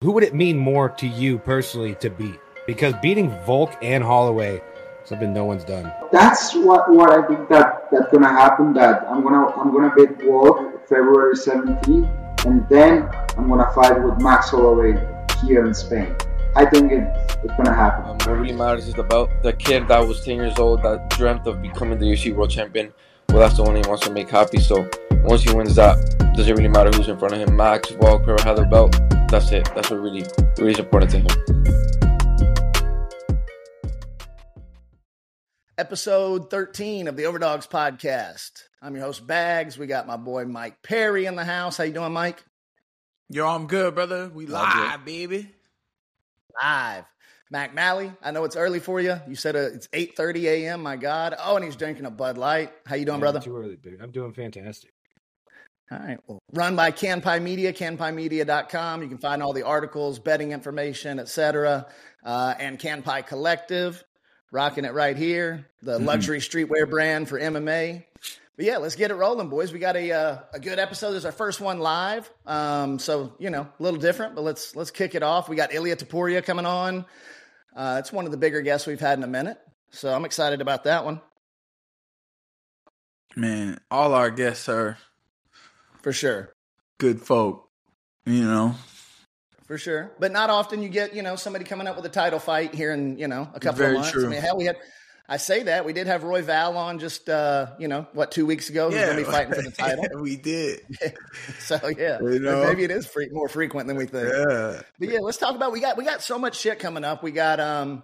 who would it mean more to you personally to beat? Because beating Volk and Holloway something no one's done. That's what what I think that that's gonna happen. That I'm gonna I'm gonna beat Volk February 17th, and then I'm gonna fight with Max Holloway here in Spain. I think it, it's gonna happen. Um, what really matters is about the kid that was 10 years old that dreamt of becoming the UFC World Champion. Well, that's the only one he wants to make happy. So once he wins that, does it really matter who's in front of him? Max, Walker, Heather Belt. That's it. That's what really, really is important to him. Episode 13 of the Overdogs podcast. I'm your host, Bagz. We got my boy Mike Perry in the house. How you doing, Mike? Yo, I'm good, brother. We live, baby. Live. Mac Mally, I know it's early for you. You said uh, it's 8.30 a.m., my God. Oh, and he's drinking a Bud Light. How you doing, Yeah, brother? Too early, baby. I'm doing fantastic. All right. Well, run by Kanpai Media, kanpaimedia.com. You can find all the articles, betting information, etc. Uh, and Kanpai Collective, rocking it right here, the luxury streetwear brand for MMA. But yeah, let's get it rolling, boys. We got a uh, a good episode. This is our first one live, um, so you know a little different. But let's let's kick it off. We got Ilia Topuria coming on. Uh, it's one of the bigger guests we've had in a minute, so I'm excited about that one Man, all our guests are for sure. good folk. You know, For sure. But not often you get, you know, somebody coming up with a title fight here in, you know, a couple Very of months. true. I mean, hell, we had, I say that. We did have Royval on just, uh, you know, what, two weeks ago? He's going to be fighting for the title. we did. so, yeah. You know? Maybe it is free, more frequent than we think. Yeah. But yeah, let's talk about, we got, we got so much shit coming up. We got, um,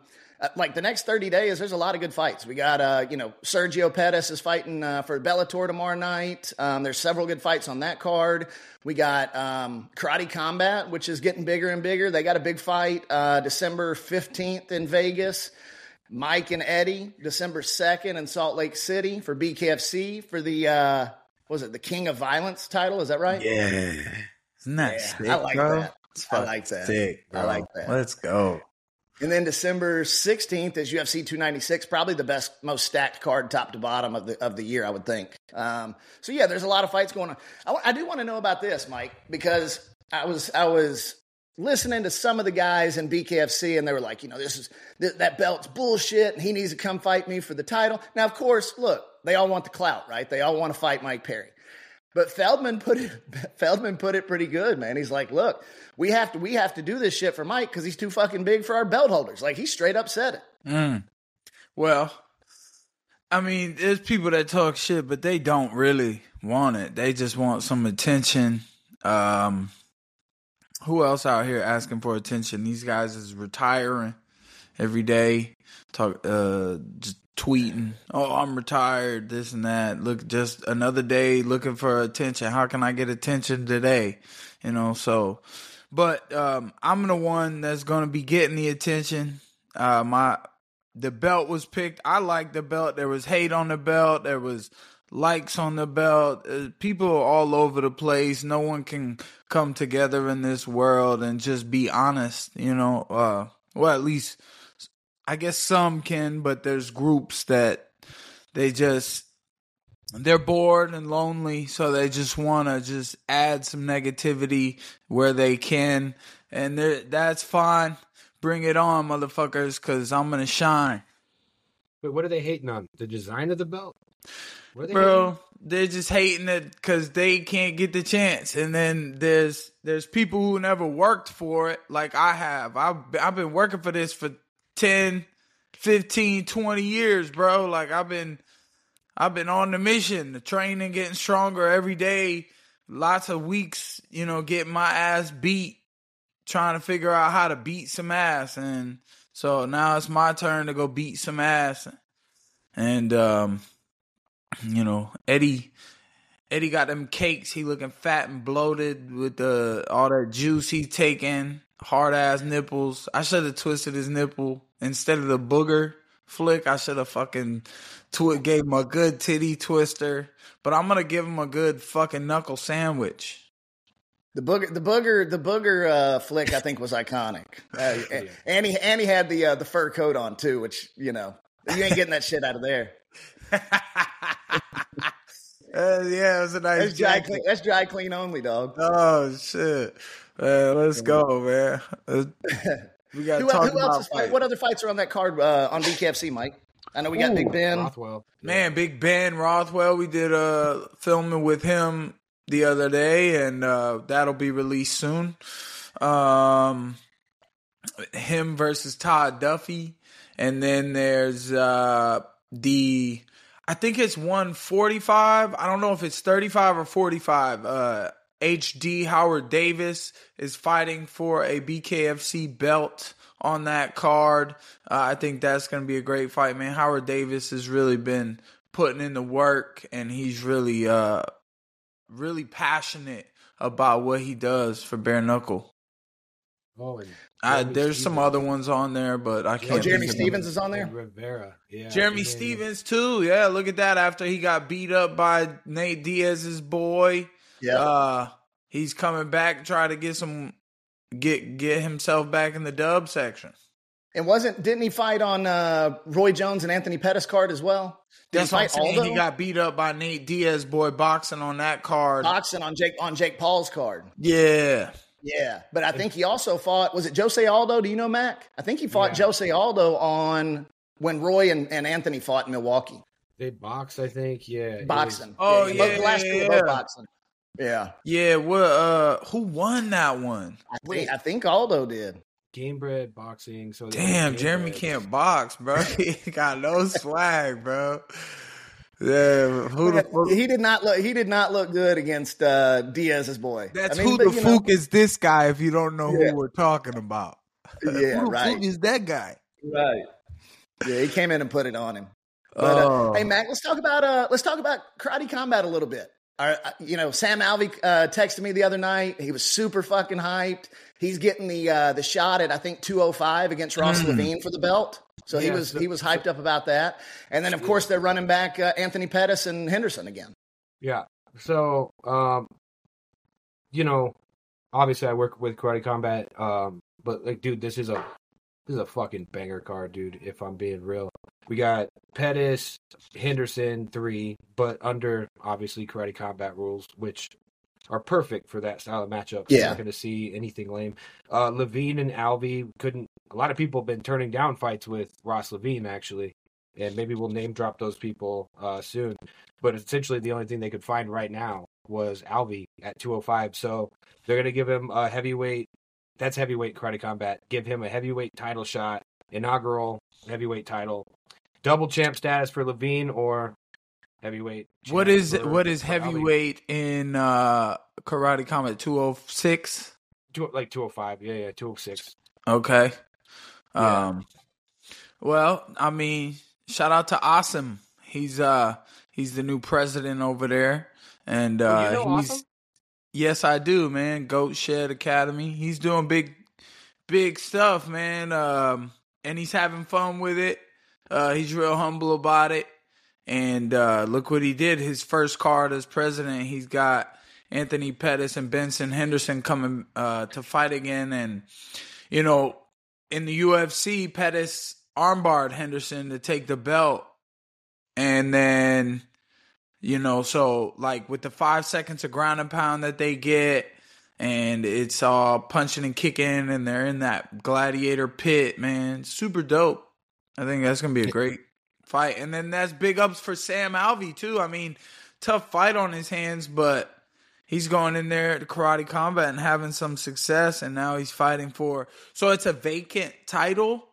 like the next 30 days, there's a lot of good fights. We got, uh, you know, Sergio Pettis is fighting uh, for Bellator tomorrow night. Um, there's several good fights on that card. We got um, Karate Combat, which is getting bigger and bigger. They got a big fight uh, December 15th in Vegas. Mike and Eddie, December 2nd in Salt Lake City for BKFC for the, uh, what was it, the King of Violence title? Is that right? Yeah. Isn't that Yeah, sick, I like bro? that. It's I like that. Sick, I like that. Let's go. And then December 16th is UFC 296, probably the best, most stacked card top to bottom of the of the year, I would think. Um, so yeah, there's a lot of fights going on. I, I do want to know about this, Mike, because I was I was listening to some of the guys in BKFC, and they were like, you know, this is th- that belt's bullshit, and he needs to come fight me for the title. Now, of course, look, they all want the clout, right? They all want to fight Mike Perry. But Feldman put it Feldman put it pretty good, man. He's like, look, we have to we have to do this shit for Mike because he's too fucking big for our belt holders. Like he straight up said it. Mm. Well, I mean, there's people that talk shit, but they don't really want it. They just want some attention. Um, who else out here asking for attention? These guys is retiring every day, talk, uh, just tweeting. Oh, I'm retired. This and that. Look, just another day looking for attention. How can I get attention today? You know, so. But um, I'm the one that's gonna be getting the attention. Uh, my the belt was picked. I like the belt. There was hate on the belt. There was likes on the belt. Uh, people are all over the place. No one can come together in this world and just be honest. You know, uh, well, at least I guess some can, but there's groups that they just they're bored and lonely, so they just want to just add some negativity where they can, and that's fine. Bring it on, motherfuckers, because I'm gonna shine, Wait, what are they hating on? The design of the belt? What are they bro. They're just hating it because they can't get the chance, and then there's there's people who never worked for it, like I have. I've I've been working for this for 10, 15, 20 years, bro. Like I've been I've been on the mission, the training getting stronger every day. Lots of weeks, you know, getting my ass beat, trying to figure out how to beat some ass. And so now it's my turn to go beat some ass. And um, you know, Eddie Eddie got them cakes. He looking fat and bloated with the all that juice he taking, hard ass nipples. I should have twisted his nipple instead of the booger flick. I should have fucking twi- gave him a good titty twister. But I'm gonna give him a good fucking knuckle sandwich. The booger, the booger, the booger uh, flick, I think was iconic. Uh, and he and he had the uh, the fur coat on too, which you know you ain't getting that shit out of there. Uh, yeah, it was a nice That's dry clean. That's dry clean only, dog. Oh shit! Uh, let's go, man. Uh, we got Who, talk who else about is fight. What other fights are on that card uh, on BKFC, Mike? I know we got Big Ben. Rothwell. Man, Big Ben Rothwell, we did a filming with him the other day, and uh, that'll be released soon. Um, him versus Todd Duffy, and then there's uh, the I think it's 145. I don't know if it's 35 or 45. Uh, HD Howard Davis is fighting for a BKFC belt on that card. Uh, I think that's going to be a great fight, man. Howard Davis has really been putting in the work, and he's really, uh, really passionate about what he does for bare knuckle. Oh, and I, Jeremy there's some other ones on there, but I can't. Oh, Jeremy think of them. Stevens is on there. And Rivera. Yeah. Jeremy and then- Stevens too. Yeah, look at that. After he got beat up by Nate Diaz's boy, Yeah. uh, he's coming back, try to get some, get get himself back in the dub section. and wasn't didn't he fight on uh, Roy Jones and Anthony Pettis card as well? Did That's he what I'm fight saying. Aldo? He got beat up by Nate Diaz boy boxing on that card. boxing on Jake on Jake Paul's card. Yeah. Yeah, but I think he also fought. Was it Jose Aldo? Do you know Mac? I think he fought Yeah. Jose Aldo on when Roy and, and Anthony fought in Milwaukee. They boxed, I think. Yeah. it was- Boxing. Oh, both- yeah, the last two yeah. both boxing. Yeah, Yeah, what uh who won that one? I think I think Aldo did. Gamebred boxing. So Damn, Jeremy Bred. can't box, bro. he got no swag, bro. Yeah, who the fuck? He did not look. He did not look good against uh, Diaz's boy. That's I mean, who but, the you know, fuck is this guy if you don't know Yeah. who we're talking about. Yeah, who right. fuck is that guy? Right. Yeah, he came in and put it on him. But uh, Oh. hey, Mac, let's talk about uh, let's talk about karate combat a little bit. Uh, you know, Sam Alvey uh, texted me the other night. He was super fucking hyped. He's getting the uh, the shot at I think 205 against Ross Mm. Levine for the belt. So he was so- he was hyped up about that. And then of course they're running back uh, Anthony Pettis and Henderson again. Yeah. So, um, you know, obviously I work with Karate Combat, um, but like, dude, this is a this is a fucking banger card, dude. If I'm being real, we got Pettis, Henderson, three, but under obviously Karate Combat rules, which are perfect for that style of matchup. You're Yeah. not going to see anything lame. Uh, Levine and Alvey couldn't. A lot of people have been turning down fights with Ross Levine, actually, and maybe we'll name drop those people uh, soon. But essentially, the only thing they could find right now was Alvey at 205. So they're going to give him a heavyweight. That's heavyweight karate combat. Give him a heavyweight title shot, inaugural heavyweight title, double champ status for Levine, or heavyweight. What is for- what is heavyweight in uh Karate Combat 206? Two, like 205. Yeah, yeah, 206. Okay. Yeah. Um well, I mean, shout out to Awesome. He's uh he's the new president over there and uh Oh, you know he's Awesome? Yes, I do, man. Goat Shed Academy. He's doing big big stuff, man. Um and he's having fun with it. Uh he's real humble about it. And uh look what he did. His first card as president, he's got Anthony Pettis and Benson Henderson coming uh to fight again and you know, in the UFC, Pettis armbarred Henderson to take the belt. And then, you know, so like with the five seconds of ground and pound that they get, and it's all punching and kicking, and they're in that gladiator pit, man. Super dope. I think that's gonna be a great fight. And then that's big ups for Sam Alvey too. I mean, tough fight on his hands, but he's going in there to karate combat and having some success, and now he's fighting for. So it's a vacant title.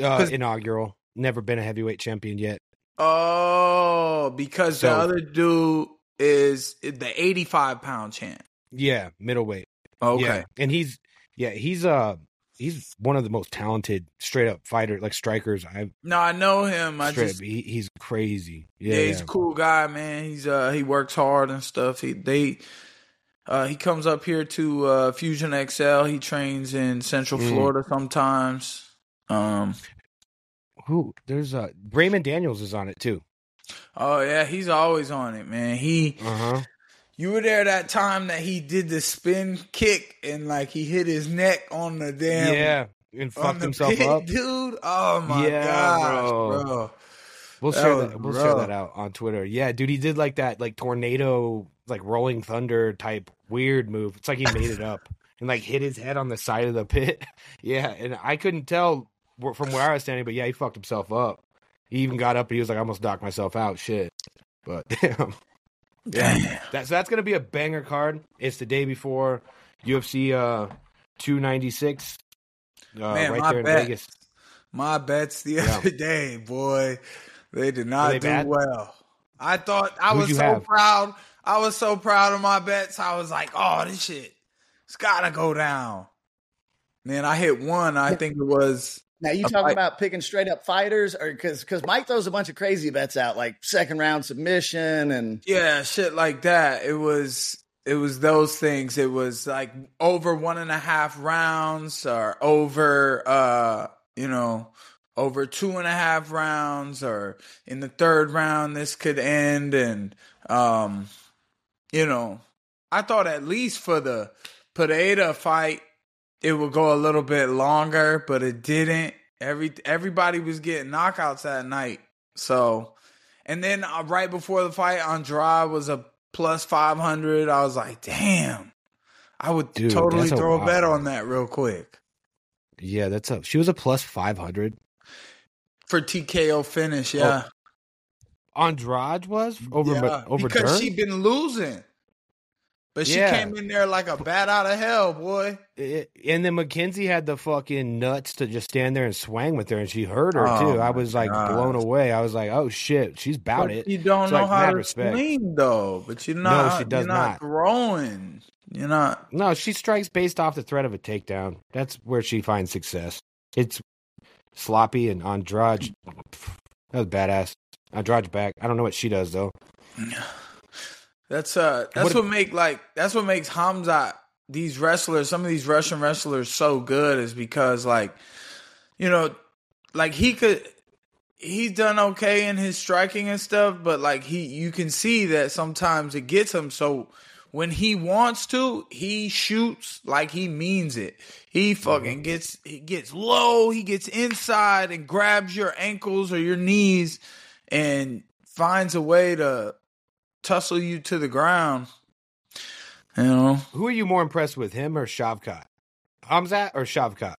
Uh, inaugural. Never been a heavyweight champion yet. Oh, because the other dude is the eighty-five pound champ. Yeah, middleweight. Okay. Yeah. And he's yeah, he's uh he's one of the most talented straight up fighter like strikers I've No, I know him. I just up, he, he's crazy. yeah, Yeah, he's a cool guy, man. He's uh he works hard and stuff. He they uh he comes up here to uh Fusion X-Cel. He trains in Central Mm. Florida sometimes. Um Who? There's uh Raymond Daniels is on it too. oh yeah, he's always on it, man. He Uh-huh. You were there that time that he did the spin kick and like he hit his neck on the damn yeah. And fucked himself pit, up. dude. Oh my Yeah, gosh, bro. bro. We'll That share was that we'll share that out on Twitter. Yeah, dude, he did like that like tornado like rolling thunder type weird move. It's like he made it up. and like hit his head on the side of the pit. yeah, and I couldn't tell from where I was standing, but yeah, he fucked himself up. He even got up and he was like, "I almost knocked myself out." Shit, but damn. Damn. That's that's gonna be a banger card. It's the day before UFC uh 296. Uh, Man, right my there in bet. Vegas. My bets the Yeah. other day, boy, they did not they do bad? well. I thought I Who'd was so have? proud. I was so proud of my bets. I was like, "Oh, this shit, it's gotta go down." Man, I hit one. I think it was Now you talking fight. about picking straight up fighters, or because because Mike throws a bunch of crazy bets out, like second round submission, and yeah, shit like that. It was it was those things. It was like over one and a half rounds or over uh, you know, over two and a half rounds or in the third round this could end and um you know, I thought at least for the Pineda fight it would go a little bit longer, but it didn't. Every everybody was getting knockouts that night. So, and then uh, right before the fight, Andrade was a plus five hundred. I was like, damn, I would Dude, totally that's a throw a bet on that real quick Yeah, that's up. She was a plus 500. for TKO finish. Yeah, Andrade was over yeah. over because Dern? she been losing, but she Yeah. came in there like a bat out of hell, boy. It- and then Mackenzie had the fucking nuts to just stand there and swang with her, and she hurt her Oh, too. I was like God. blown away. I was like, "Oh shit, she's about But it." You don't It's know like how to respect. swing though, but you're not. No, she does you're not, not. throwing. You're not. No, she strikes based off the threat of a takedown. That's where she finds success. It's sloppy and Andrade. That was badass. Andrade's back. I don't know what she does though. That's uh that's What- what, make like that's what makes Hamza these wrestlers, some of these Russian wrestlers so good is because like you know, like he could he's done okay in his striking and stuff, but like he you can see that sometimes it gets him so when he wants to, he shoots like he means it. He fucking gets he gets low, he gets inside and grabs your ankles or your knees and finds a way to tussle you to the ground. You know, Who are you more impressed with, him or Shavkat? Hamzat or Shavkat?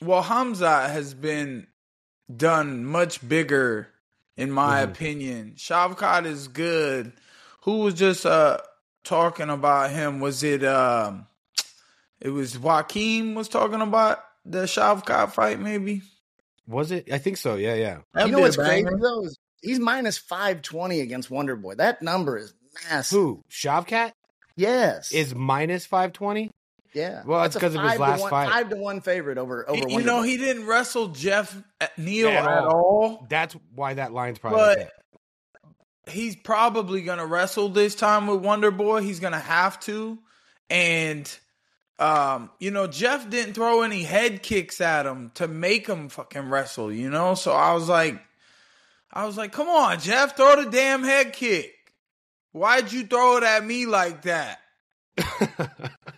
well, Hamza has been done much bigger, in my Mhm. opinion. Shavkat is good. Who was just uh talking about him? Was it um? It was Joaquin was talking about the Shavkat fight, maybe. Was it? I think so. Yeah, yeah. That'd you know what's crazy banger. though is he's minus five twenty against Wonder Boy. That number is massive. Who? Shavkat Yes, is minus five twenty. yeah. Well, it's That's a 'cause of his five to last one- fight. Five to one favorite over over. You- You Wonder know, Boy. he didn't wrestle Jeff Neal At at, all. all. That's why that line's probably. But he's probably gonna wrestle this time with Wonder Boy. He's gonna have to, and um, you know, Jeff didn't throw any head kicks at him to make him fucking wrestle. You know, so I was like, I was like, come on, Jeff, throw the damn head kick. Why'd you throw it at me like that?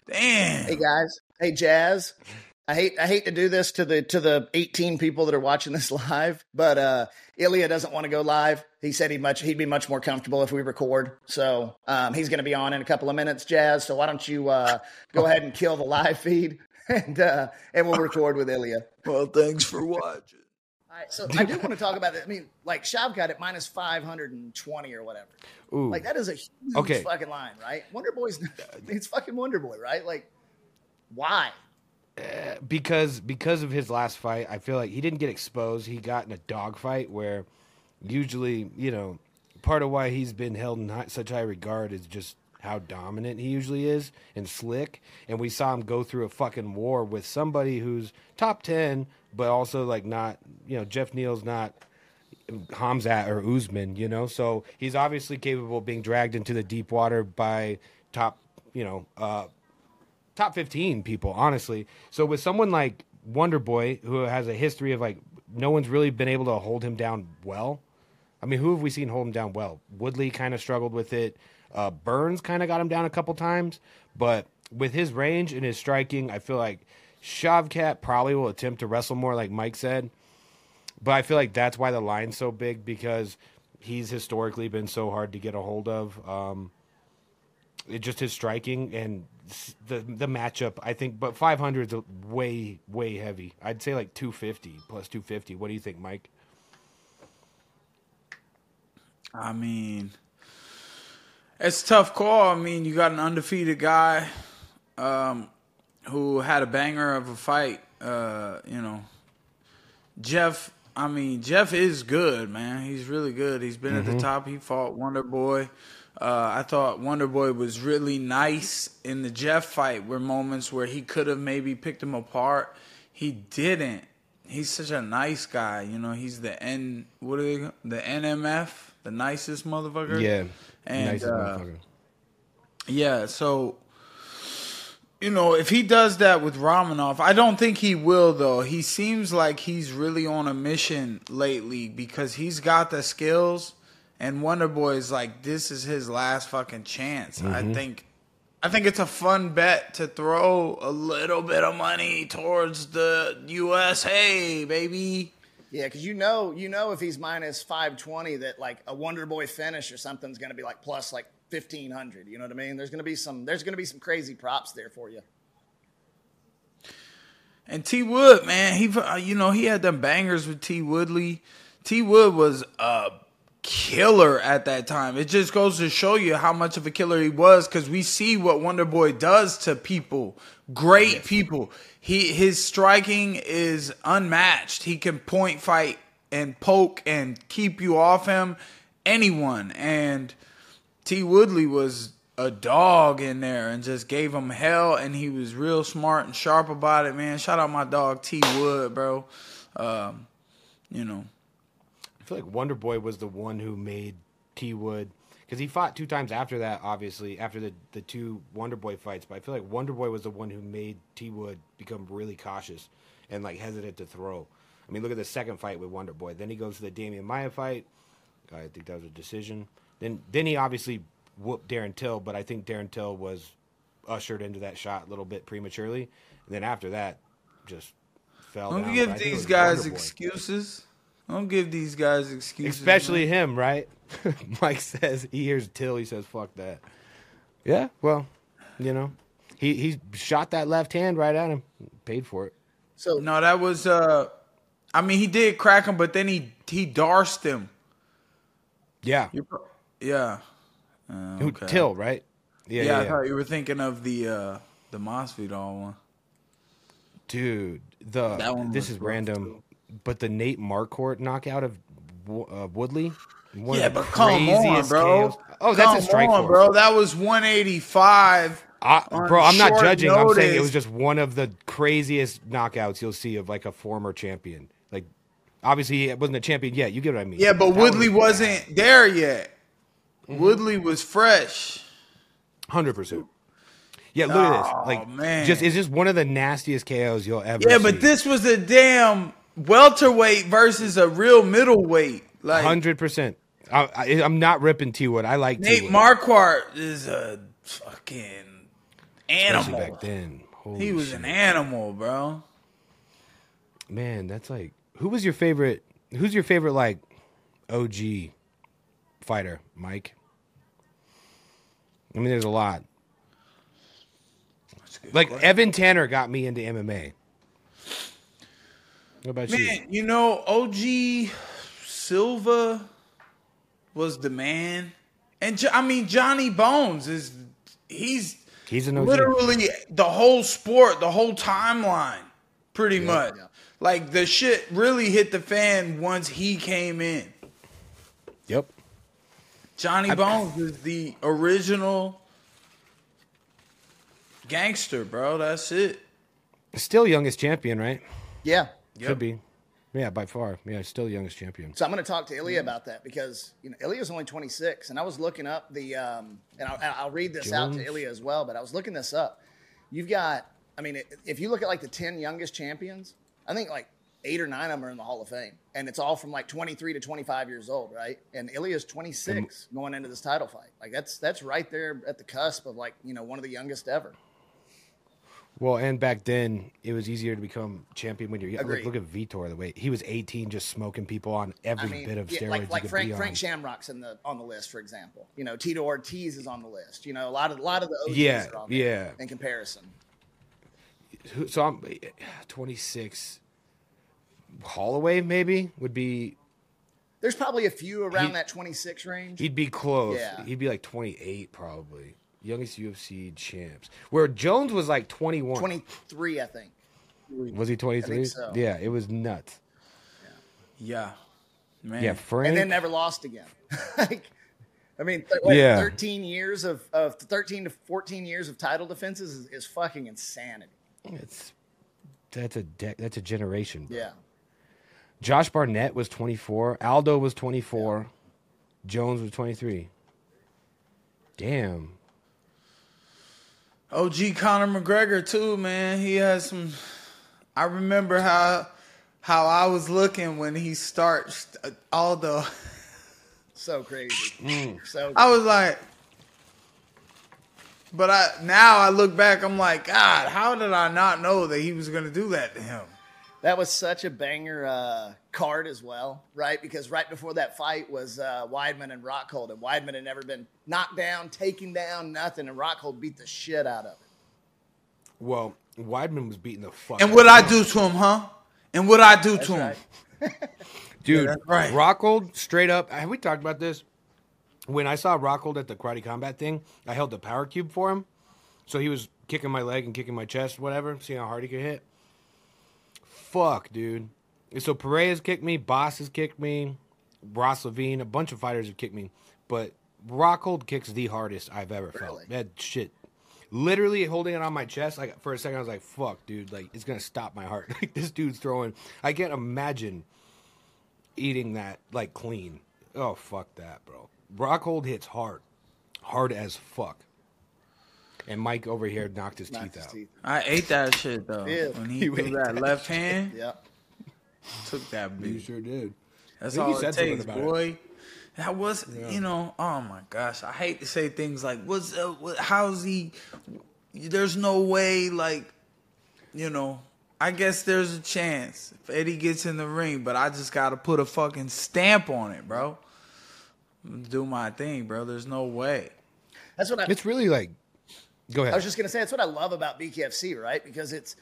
Damn. Hey guys, hey Jazz. I hate I hate to do this to the to the 18 people that are watching this live, but uh Ilia doesn't want to go live. He said he'd much he'd be much more comfortable if we record. So um, he's going to be on in a couple of minutes, Jazz. So why don't you uh, go ahead and kill the live feed and uh, and we'll record with Ilia. Well, thanks for watching. So I do want to talk about it. I mean, like Shavkat at minus 520 or whatever. Ooh. Like that is a huge Okay. fucking line, right? Wonder Boy's uh, it's fucking Wonder Boy, right? Like why? Uh, because because of his last fight, I feel like he didn't get exposed. He got in a dogfight where usually, you know, part of why he's been held in high, such high regard is just how dominant he usually is and slick. And we saw him go through a fucking war with somebody who's top ten, but also like not, you know, Jeff Neal's not Hamzat or Usman, you know. So he's obviously capable of being dragged into the deep water by top, you know, uh, top 15 people, honestly. So with someone like Wonder Boy, who has a history of like, no one's really been able to hold him down well. I mean, who have we seen hold him down well? Woodley kind of struggled with it. Uh, Burns kind of got him down a couple times, but with his range and his striking, I feel like Shavkat probably will attempt to wrestle more, like Mike said. But I feel like that's why the line's so big because he's historically been so hard to get a hold of. Um, it just his striking and the the matchup. I think, but 500 is way way heavy. I'd say like 250 plus 250. What do you think, Mike? I mean, it's tough call. I mean, you got an undefeated guy um, who had a banger of a fight. Uh, you know, Jeff. I mean, Jeff is good, man. He's really good. He's been at the top. He fought Wonder Boy. Uh, I thought Wonder Boy was really nice in the Jeff fight. Were moments where he could have maybe picked him apart. He didn't. He's such a nice guy. You know, he's the N. What are they? The NMF, the nicest motherfucker. Yeah, And, nice uh, motherfucker. Yeah, so you know, if he does that with Romanov, I don't think he will though. He seems like he's really on a mission lately because he's got the skills and Wonder Boy is like this is his last fucking chance. I mm-hmm. think I think it's a fun bet to throw a little bit of money towards the USA, baby. Yeah, because you know, you know, if he's minus five twenty, that like a Wonder Boy finish or something's going to be like plus like fifteen hundred. You know what I mean? There's to be some. There's to be some crazy props there for you. And T Wood, man, he uh, you know he had them bangers with T Woodley. T Wood was a killer at that time. It just goes to show you how much of a killer he was because we see what Wonder Boy does to people, great people. He his striking is unmatched. He can point fight and poke and keep you off him, anyone. And T Woodley was a dog in there and just gave him hell and he was real smart and sharp about it, man. Shout out my dog T Wood, bro. Um, you know. I feel like Wonder Boy was the one who made T Wood because he fought two times after that, obviously after the the two Wonder Boy fights. But I feel like Wonder Boy was the one who made T Wood become really cautious and like hesitant to throw. I mean, look at the second fight with Wonder Boy. Then he goes to the Demian Maia fight. I think that was a decision. Then then he obviously whooped Darren Till, but I think Darren Till was ushered into that shot a little bit prematurely. And then after that, just fell Don't down. Give I think it these guys excuses. Don't give these guys excuses. Especially man. him, right? Mike says he hears Till, he says, "Fuck that." Yeah, well, you know, he he shot that left hand right at him, paid for it. So No, that was uh I mean he did crack him, but then he he darsed him. Yeah, You're yeah. Uh, Who- okay. Till, right? Yeah, Yeah, yeah, I yeah. thought you were thinking of the uh the Masvidal one. dude. The That one this is rough, random, but the Nate Marquardt knockout of uh, Woodley. One Yeah, but come on, bro. KOs. Oh, that's Come a strike on, force. bro. That was 185. I, on bro, I'm not short judging. I'm saying it was just one of the craziest knockouts you'll see of like a former champion. Like, obviously, he wasn't a champion yet. You get what I mean? Yeah, but That Woodley was- wasn't there yet. Mm-hmm. Woodley was fresh. Hundred percent. Yeah, look at this. Oh, Like, man. just it's just one of the nastiest KOs you'll ever. Yeah, see. but this was a damn welterweight versus a real middleweight. Like hundred percent. I, I, I'm not ripping T Wood. I like Nate T-Wood, Marquardt is a fucking especially animal. back then. Holy He was shit. an animal, bro. man. That's like who was your favorite? Who's your favorite like OG fighter, Mike? I mean, there's a lot. Like Evan Tanner got me into MMA. What about you? Man, you know, OG Silva was the man. And Jo- I mean Johnny Bones is he's He's an OG. literally the whole sport, the whole timeline, pretty much. Yeah. Like the shit really hit the fan once he came in. Yep. Johnny Bones is the original gangster, bro. That's it. Still youngest champion, right? yeah. Could be. Yeah, by far. Yeah, still youngest champion. So I'm going to talk to Ilia about that because you know Ilia's only 26, and I was looking up the um, and I'll, I'll read this out to Ilia as well. But I was looking this up. You've got, I mean, if you look at like the 10 youngest champions, I think like eight or nine of them are in the Hall of Fame, and it's all from like 23 to 25 years old, right? And Ilia's 26 going into this title fight. Like that's that's right there at the cusp of like you know one of the youngest ever. Well, and back then it was easier to become champion when you're young. Look, look at Vitor the way he was 18, just smoking people on every I mean, bit of yeah, steroids like you like Frank. Frank Shamrock's in the on the list, for example. You know, Tito Ortiz is on the list. You know, a lot of a lot of the OGs Yeah, are on there yeah. in comparison. So I'm eh, 26. Holloway maybe would be There's probably a few around that 26 range. he'd be close. Yeah. He'd be like 28 probably. Youngest UFC champs. Where Jones was like 21. 23, I think. Was he 23? so. Yeah, it was nuts. Yeah, man. Yeah, Frank. and then never lost again. like, I mean, th- what, Yeah. 13 years of, of 13 to 14 years of title defenses is, is fucking insanity. it's that's a de- that's a generation. bro. Yeah. Josh Barnett was 24. Aldo was 24. Jones was 23. Damn. OG Conor McGregor too, man. He has some. I remember how how I was looking when he starts Aldo. So crazy. Mm. So I was like, but I now I look back, I'm like, God, how did I not know that he was gonna do that to him? That was such a banger uh, card as well, right? Because right before that fight was uh, Weidman and Rockhold, and Weidman had never been knocked down, taken down, nothing, and Rockhold beat the shit out of him. Well, Weidman was beating the fuck. And what of I do to him, huh? And what I do That's to him? right. dude? that's right. Rockhold straight up. Have we talked about this? When I saw Rockhold at the karate combat thing, I held the power cube for him, so he was kicking my leg and kicking my chest, whatever, seeing how hard he could hit. Fuck, dude. And so Pereira's kicked me, Boss has kicked me, Ross Levine, a bunch of fighters have kicked me, but Rockhold kicks the hardest I've ever felt. That shit. Literally holding it on my chest, like for a second, I was like, "Fuck, dude! Like it's gonna stop my heart." Like this dude's throwing. I can't imagine eating that like clean. Oh fuck that, bro. Rockhold hits hard, hard as fuck. And Mike over here knocked his Knocked teeth his out. teeth. I ate that shit though. Yeah. When he You threw ate that left hand, Yeah. took that You sure did. That's I think you all it something takes, about it. boy. That was, you know, oh my gosh, I hate to say things like, "What's uh, what, how's he?" There's no way, like, you know. I guess there's a chance if Eddie gets in the ring, but I just gotta put a fucking stamp on it, bro. Do my thing, bro. There's no way. That's what I, It's really like. Go ahead. I was just gonna say. That's what I love about BKFC, right? Because it's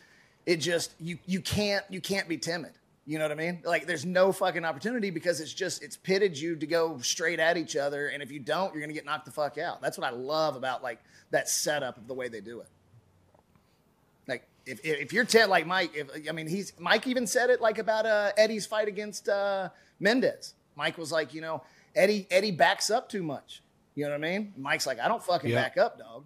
it just you you can't you can't be timid. You know what I mean? Like there's no fucking opportunity because it's just it's pitted you to go straight at each other, and if you don't, you're gonna get knocked the fuck out. That's what I love about like that setup of the way they do it. Like if if you're ten like Mike, if I mean he's Mike even said it like about uh, Eddie's fight against uh, Mendez. Mike was like, you know, Eddie Eddie backs up too much. You know what I mean? Mike's like, I don't fucking Yeah. back up, dog.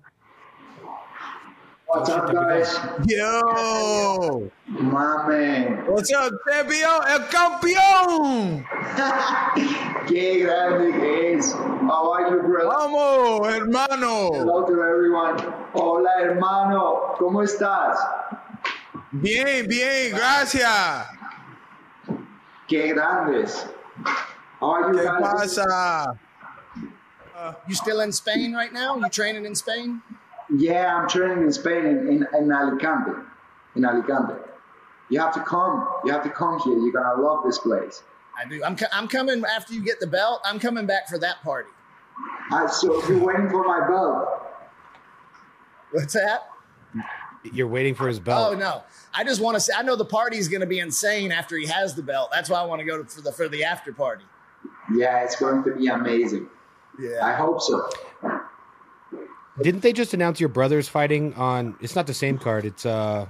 What's up, guys? Yo, man. what's up, champion, el campeón? Qué grande que es. How are you, bro? Vamos, hermano. Hello to everyone. Hola, hermano. ¿Cómo estás? Bien, bien, gracias. Qué grandes. How are you ¿Qué guys? pasa? You still in Spain right now? You training in Spain? Yeah, I'm training in Spain in, in, in Alicante. In Alicante. You have to come. You have to come here. You're gonna love this place. I do. I'm, co- I'm coming after you get the belt. I'm coming back for that party. Uh, so you're waiting for my belt. What's that? You're waiting for his belt. Oh no! I just want to say I know the party's going to be insane after he has the belt. That's why I want to go to, for the for the after party. Yeah, it's going to be amazing. Yeah. I hope so. Didn't they just announce your brother's fighting on? It's not the same card. It's uh,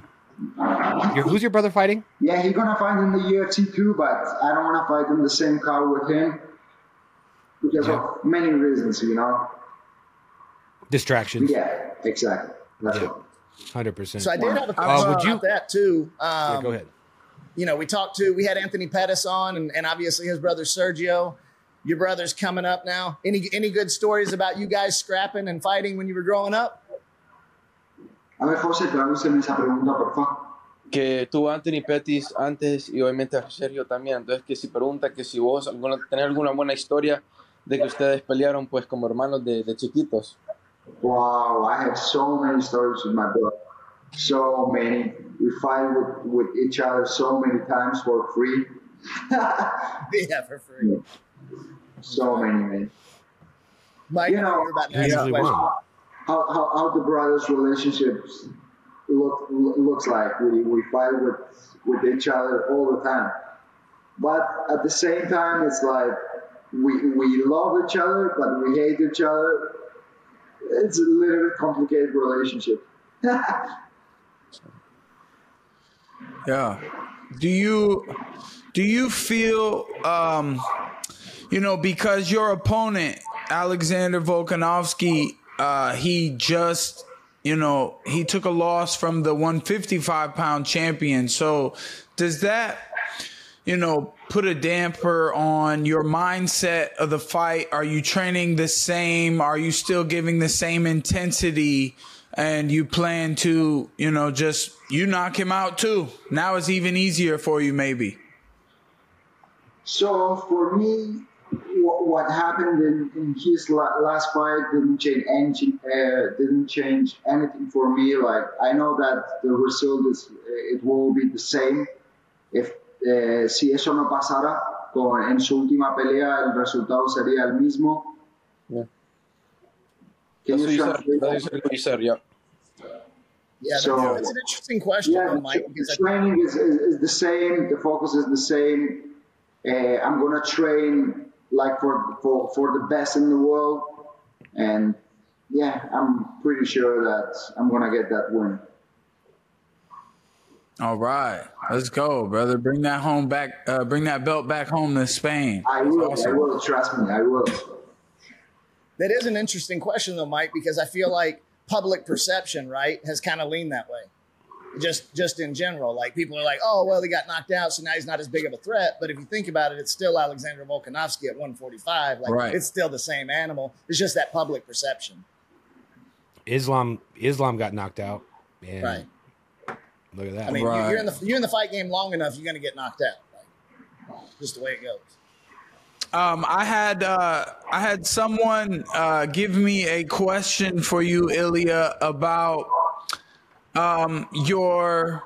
your, who's your brother fighting? Yeah, he's gonna fight in the UFC too, but I don't want to fight in the same car with him because of many reasons, you know. Distractions. Yeah, exactly. That's Yeah. what. Hundred percent. So I did have a Uh, question would you- about that too. Um, Yeah, go ahead. You know, we talked to we had Anthony Pettis on, and, and obviously his brother Sergio. Your brother's coming up now. Any any good stories about you guys scrapping and fighting when you were growing up? A ver, José, tradúceme esa pregunta, por favor. que tuvo Anthony Pettis antes y obviamente a Sergio también. Entonces, que si pregunta que si vos alguna, tenés alguna buena historia de que ustedes pelearon pues como hermanos de, de chiquitos. Wow, I have so many stories with my brother. So many. We fight with, with each other so many times for free. yeah, for free. So many, man. Mike, You know, about you usually won. how, how, how the brothers' relationships look looks like. We, we fight with with each other all the time, but at the same time, it's like we we love each other, but we hate each other. It's a little bit complicated relationship. Yeah. Do you do you feel um you know because your opponent Alexander Volkanovski uh he just you know he took a loss from the 155 pound champion so does that you know put a damper on your mindset of the fight are you training the same are you still giving the same intensity and you plan to, you know, just you knock him out too. Now it's even easier for you, maybe. So for me, what, what happened in, in his la- last fight didn't change anything. Uh, didn't change anything for me. Like I know that the result is it will be the same. If eh, si eso no pasara, con, en su última pelea el resultado sería el mismo. Yeah. Can That's what you you said. That's what you said. Yeah. Yeah, So- that's an interesting question, Yeah, Mike. the Because I, training is, is, is the same. The focus is the same. Uh, I'm gonna train like for, for for the best in the world, and yeah, I'm pretty sure that I'm gonna get that win. All right, let's go, brother. Bring that home back. Uh, bring that belt back home to Spain. I That's will. I will. Trust me. I will. that is an interesting question, though, Mike, because I feel like public perception, right, has kind of leaned that way. Just, just in general, like people are like, "Oh, well, he got knocked out, so now he's not as big of a threat." But if you think about it, it's still Alexander Volkanovski at 145. Like, Right. it's still the same animal. It's just that public perception, Islam Islam got knocked out. And right? Look at that. I mean, you- Right. you're in the you're in the fight game long enough, you're going to get knocked out. Like, just the way it goes. Um, I had uh, I had someone uh, give me a question for you, Ilia, about um, your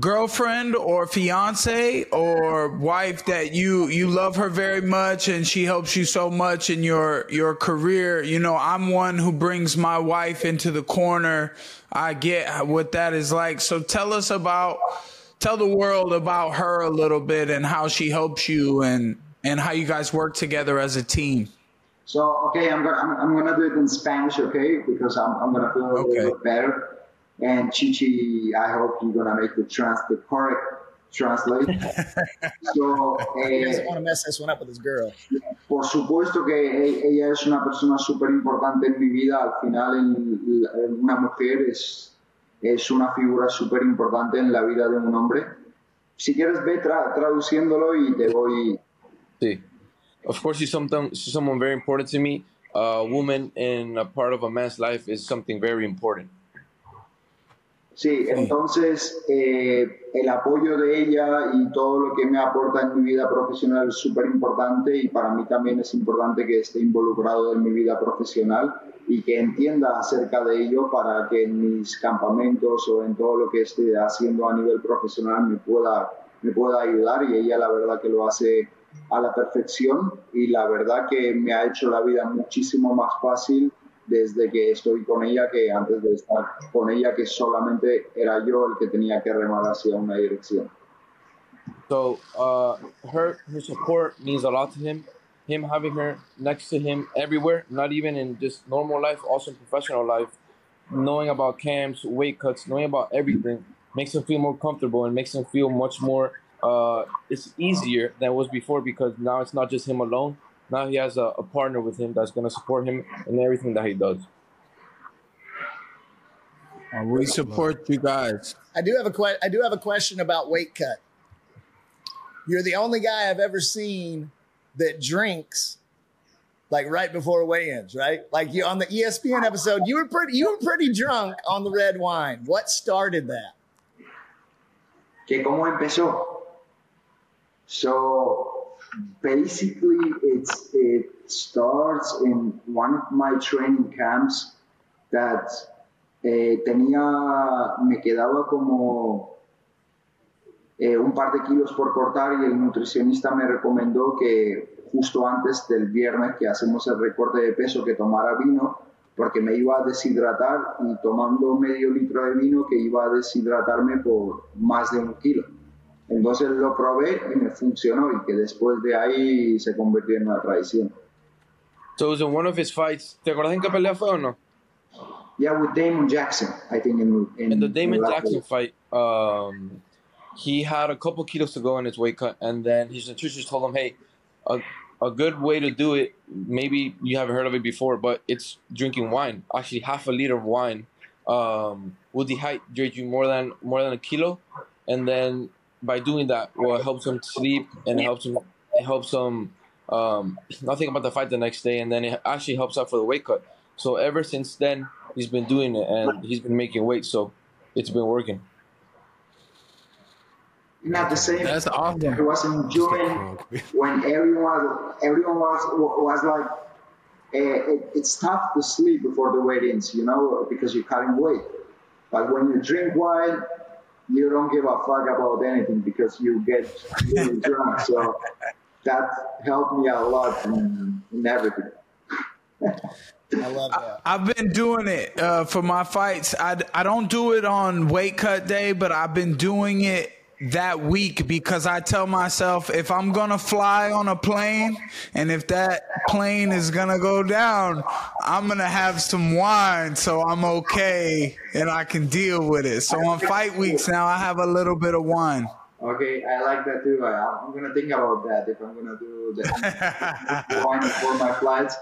girlfriend or fiance or wife that you you love her very much and she helps you so much in your your career you know i'm one who brings my wife into the corner i get what that is like so tell us about tell the world about her a little bit and how she helps you and and how you guys work together as a team So okay, I'm gonna I'm, I'm gonna do it in Spanish, okay? Because I'm, I'm gonna feel a Okay. little bit better. And Chichi, I hope you're gonna make the trans the correct translate. so He doesn't eh, want to mess this one up with his girl. por supuesto que e- ella es una persona súper importante en mi vida. Al final, el- el- una mujer es, es una figura súper importante en la vida de un hombre. Si quieres, ve tra- traduciéndolo y te voy. See, of course, she's something. She's someone very important to me. A woman in a part of a man's life is something very important. Sí, entonces eh, el apoyo de ella y todo lo que me aporta en mi vida profesional es súper importante y para mí también es importante que esté involucrado en mi vida profesional y que entienda acerca de ello para que en mis campamentos o en todo lo que esté haciendo a nivel profesional me pueda, me pueda ayudar y ella la verdad que lo hace a la perfección y la verdad que me ha hecho la vida muchísimo más fácil desde que estoy con ella que antes de estar con ella que solamente era yo el que tenía que remar hacia una dirección. So, uh, her her support means a lot to him. Him having her next to him everywhere, not even in just normal life, also in professional life, knowing about camps, weight cuts, knowing about everything makes him feel more comfortable and makes him feel much more. Uh, it's easier than it was before because now it's not just him alone. Now he has a, a partner with him that's going to support him in everything that he does. Uh, we support you guys I do have a que- I do have a question about weight cut. You're the only guy I've ever seen that drinks like right before weigh-ins, right? Like you on the ESPN episode, you were pretty you were pretty drunk on the red wine. What started that? que cómo empezó. So basically, it starts in one of my training camps that eh, tenía, me quedaba como eh, un par de kilos por cortar y el nutricionista me recomendó que justo antes del viernes que hacemos el recorte de peso que tomara vino porque me iba a deshidratar y tomando medio litro de vino que iba a deshidratarme por más de un kilo. Entonces lo probé y me funcionó y que después de ahí se convirtió en una tradición. So it was in one of his fights. ¿Te acuerdas en qué pelea fue o no? Yeah, with Damon Jackson, I think in, in, In the Damon in Jackson fight, um, he had a couple kilos to go in his weight cut, and then his nutritionist told him, "Hey, a, a good way to do it. Maybe you haven't heard of it before, but it's drinking wine. Actually, half a liter of wine um, will dehydrate you more than more than a kilo, and then by doing that, well, it helps him sleep and it helps him. It helps him um, not think about the fight the next day, and then it actually helps out for the weight cut. So ever since then, he's been doing it, and he's been making weight. So it's been working. Not the same That's I awesome. was enjoying when everyone everyone was was like eh, it, it's tough to sleep before the weigh-ins, you know, because you're cutting weight. But when you drink wine, you don't give a fuck about anything because you get really drunk. So that helped me a lot in, in everything. I love that. I've been doing it uh, for my fights. I, I don't do it on weight cut day, but I've been doing it that week because I tell myself if I'm gonna fly on a plane and if that plane is gonna go down, I'm gonna have some wine so I'm okay and I can deal with it. So on fight weeks now, I have a little bit of wine. Okay, I like that too. I, I'm gonna think about that if I'm gonna do the wine for my flights.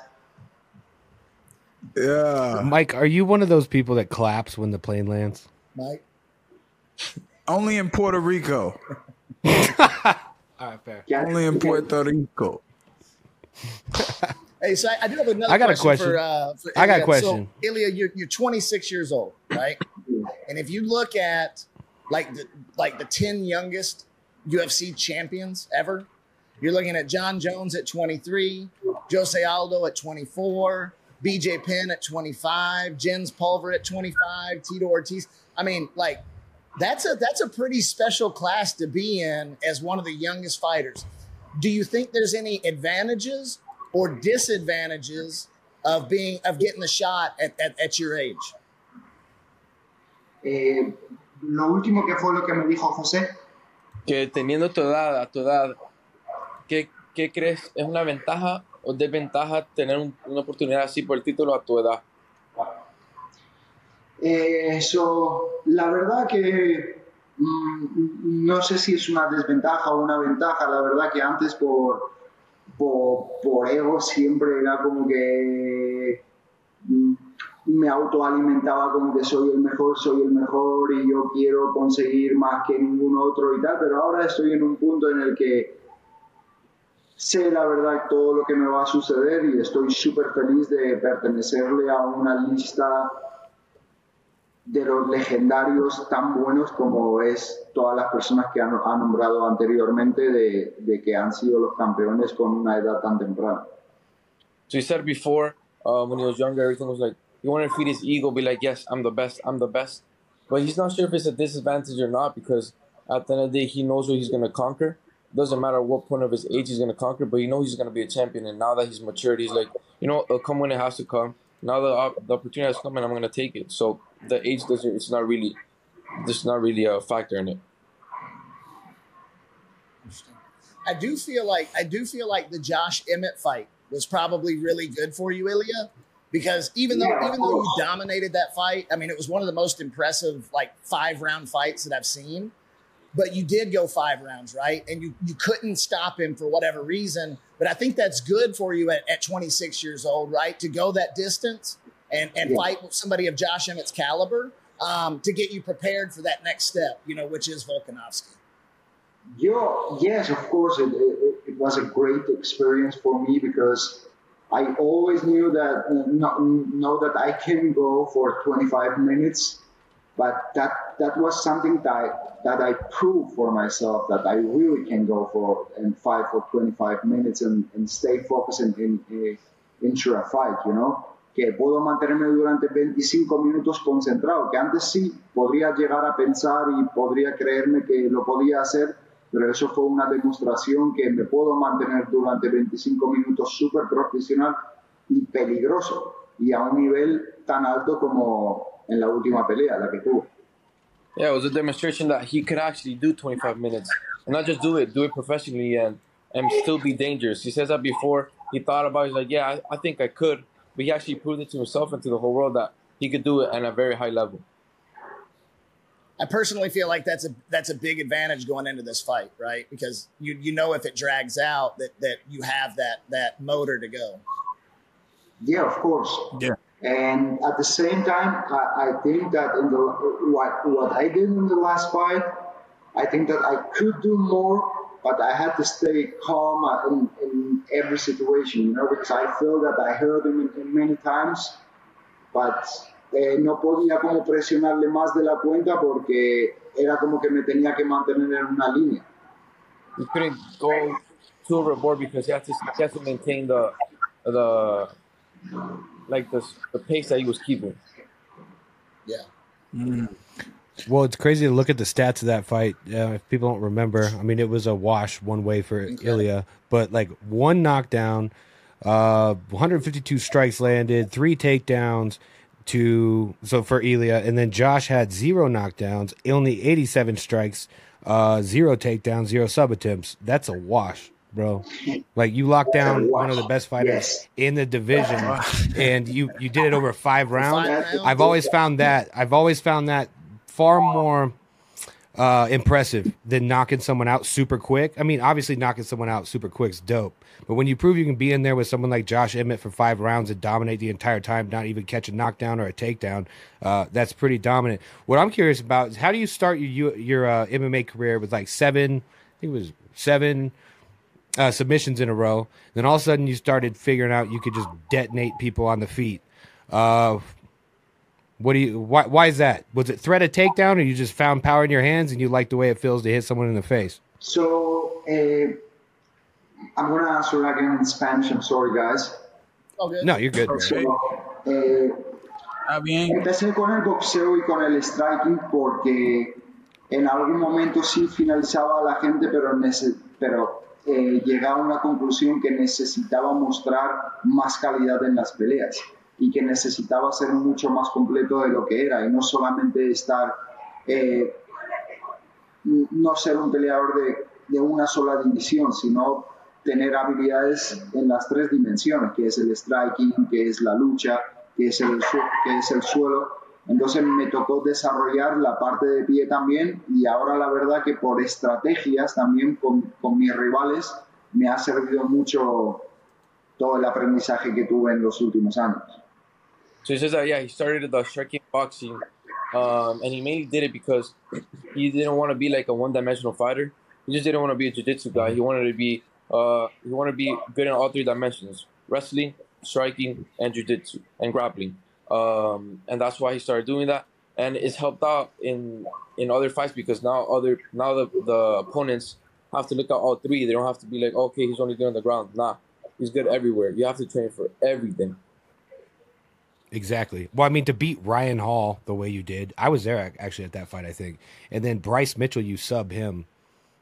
Yeah. Mike, are you one of those people that claps when the plane lands? Mike. Only in Puerto Rico. All right, fair. Only in Puerto Rico. Hey, so I, I do have another I got a question, For, uh, for I got a question. So, Ilia, you're, you're 26 years old, right? and if you look at like the like the 10 youngest UFC champions ever, you're looking at Jon Jones at 23, Jose Aldo at 24, BJ Penn at 25, Jens Pulver at 25, Tito Ortiz. I mean, like that's a that's a pretty special class to be in as one of the youngest fighters. Do you think there's any advantages or disadvantages of being of getting the shot at, at, at your age? Eh, lo último que fue lo que me dijo José. Que teniendo tu edad, a tu edad, ¿qué, qué crees? ¿Es una ventaja o desventaja tener un- una oportunidad así por el título a tu edad? Eh, so, la verdad que mm, no sé si es una desventaja o una ventaja. La verdad que antes por, por, por ego siempre era como que mm, me autoalimentaba como que soy el mejor, soy el mejor y yo quiero conseguir más que ningún otro y tal, pero ahora estoy en un punto en el que sé la verdad todo lo que me va a suceder y estoy súper feliz de pertenecerle a una lista de los legendarios tan buenos como es todas las personas que han, han nombrado anteriormente de, de que han sido los campeones con una edad tan temprana. So he said before, uh, when he was younger, everything was like, he wanted to feed his ego, be like, yes, I'm the best, I'm the best. But he's not sure if it's a disadvantage or not because at the end of the day, he knows what he's going to conquer. It Doesn't matter what point of his age he's going to conquer, but he knows he's going to be a champion. And now that he's matured, he's like, you know, it'll come when it has to come. Now the, the opportunity has come and I'm going to take it. So the age doesn't, it's not really, there's not really a factor in it. I do feel like I do feel like the Josh Emmett fight was probably really good for you, Ilia, because even though even though you dominated that fight, I mean it was one of the most impressive like five round fights that I've seen. But you did go five rounds, right? And you you couldn't stop him for whatever reason. But I think that's good for you at, at 26 years old, right? To go that distance and and Yeah. fight with somebody of Josh Emmett's caliber um, to get you prepared for that next step, you know, which is Volkanovski. Yo, yes, of course, it, it, it was a great experience for me because I always knew that uh, no, know that I can go for 25 minutes, but that that was something that I, that I proved for myself that I really can go for and fight for 25 minutes and, and stay focused and in, in, ensure a fight, you know. Que puedo mantenerme durante 25 minutos concentrado, que antes sí podría llegar a pensar y podría creerme que lo podía hacer, pero eso fue una demostración que me puedo mantener durante 25 minutos súper profesional y peligroso, y a un nivel tan alto como en la última pelea, la que tuvo. Yeah, it was a demonstration that he could actually do 25 minutes and not just do it, do it professionally and and still be dangerous. He says that before he thought about. it. He's like, yeah, I, I think I could, but he actually proved it to himself and to the whole world that he could do it at a very high level. I personally feel like that's a that's a big advantage going into this fight, right? Because you you know if it drags out that that you have that that motor to go. Yeah, of course. Yeah. And at the same time, I, I think that in the what what I did in the last fight, I think that I could do more, but I had to stay calm in, in every situation, you know, because I feel that I heard him in, in many times, but eh, no podía como presionarle más de la cuenta porque era como que me tenía que mantener en una línea. He couldn't go too overboard because he had to he had to maintain the the like the the pace that he was keeping. Yeah. Well, it's crazy to look at the stats of that fight. Uh, if people don't remember, I mean, it was a wash one way for Ilia, but like one knockdown, uh, 152 strikes landed, three takedowns to so for Ilia, and then Josh had zero knockdowns, only 87 strikes, uh, zero takedowns, zero sub attempts. That's a wash, bro. Like you locked down one of the best fighters Yes. in the division, and you you did it over five rounds. Five rounds? I've always found that. I've always found that far more uh, impressive than knocking someone out super quick. I mean, obviously knocking someone out super quick is dope, but when you prove you can be in there with someone like Josh Emmett for five rounds and dominate the entire time, not even catch a knockdown or a takedown, uh, that's pretty dominant. What I'm curious about is how do you start your your uh, MMA career with like seven? I think it was seven uh, submissions in a row. Then all of a sudden you started figuring out you could just detonate people on the feet. Uh, what do you? Why? Why is that? Was it threat of takedown, or you just found power in your hands and you like the way it feels to hit someone in the face? So uh, I'm gonna answer again in Spanish. I'm sorry, guys. Oh, good. No, you're good. man. So, eh, bien. Empecé con el boxeo y con el striking porque en algún momento sí finalizaba a la gente, pero, pero eh, llegaba a una conclusión que necesitaba mostrar más calidad en las peleas y que necesitaba ser mucho más completo de lo que era y no solamente estar, eh, no ser un peleador de, de una sola división, sino tener habilidades en las tres dimensiones, que es el striking, que es la lucha, que es el, que es el suelo. Entonces me tocó desarrollar la parte de pie también y ahora la verdad que por estrategias también con, con mis rivales me ha servido mucho todo el aprendizaje que tuve en los últimos años. So he says that yeah, he started the striking boxing, um, and he mainly did it because he didn't want to be like a one-dimensional fighter. He just didn't want to be a jiu-jitsu guy. He wanted to be uh, he wanted to be good in all three dimensions: wrestling, striking, and jiu-jitsu and grappling. Um, and that's why he started doing that, and it's helped out in in other fights because now other now the the opponents have to look at all three. They don't have to be like, okay, he's only good on the ground. Nah, he's good everywhere. You have to train for everything. Exactly. Well, I mean, to beat Ryan Hall the way you did, I was there actually at that fight, I think. And then Bryce Mitchell, you sub him.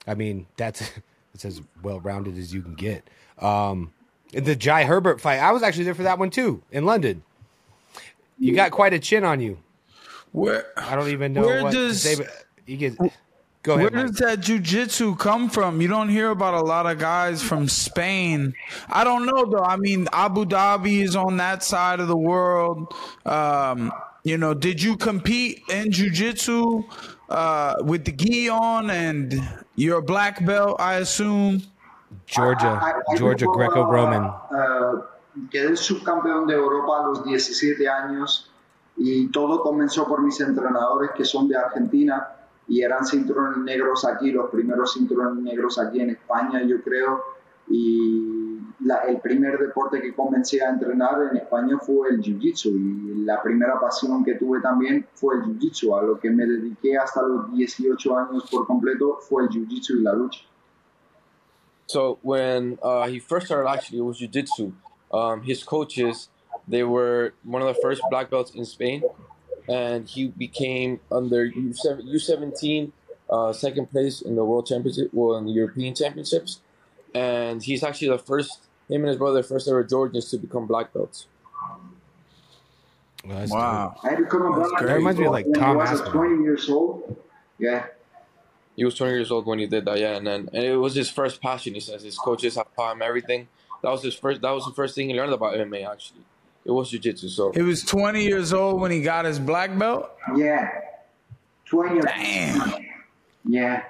I mean, that's it's as well rounded as you can get. Um, the Jai Herbert fight, I was actually there for that one too in London. You got quite a chin on you. Where I don't even know Where what does- say, you get. Go Where ahead. Mike. does that jujitsu come from? You don't hear about a lot of guys from Spain. I don't know though. I mean, Abu Dhabi is on that side of the world. Um, you know, did you compete in jujitsu uh, with the gi on and you're a black belt? I assume. Georgia, Ah, ah, Georgia Greco-Roman. ah, quedé subcampeón de Europa a los 17 años y todo comenzó por mis entrenadores que son de Argentina y eran cinturones negros aquí, los primeros cinturones negros aquí en España, yo creo. Y la- el primer deporte que comencé a entrenar en España fue el Jiu-Jitsu y la primera pasión que tuve también fue el Jiu-Jitsu. A lo que me dediqué hasta los 18 años por completo fue el Jiu-Jitsu y la lucha. So when uh, he first started, actually, it was jujitsu. Um, his coaches They were one of the first black belts in Spain, and he became under U seventeen uh, second place in the world championship, well, in the European championships, and he's actually the first. Him and his brother, first ever Georgians to become black belts. Well, that's Wow. I become a black great. belt Reminds me of, like, when Tom I was 20 years old. Yeah. He was 20 years old when he did that, yeah, and then and it was his first passion. He says his coaches have taught him everything. That was his first. That was the first thing he learned about MMA. Actually, it was jiu-jitsu. So He was 20 years old when he got his black belt. Yeah. 20 years Damn. Yeah.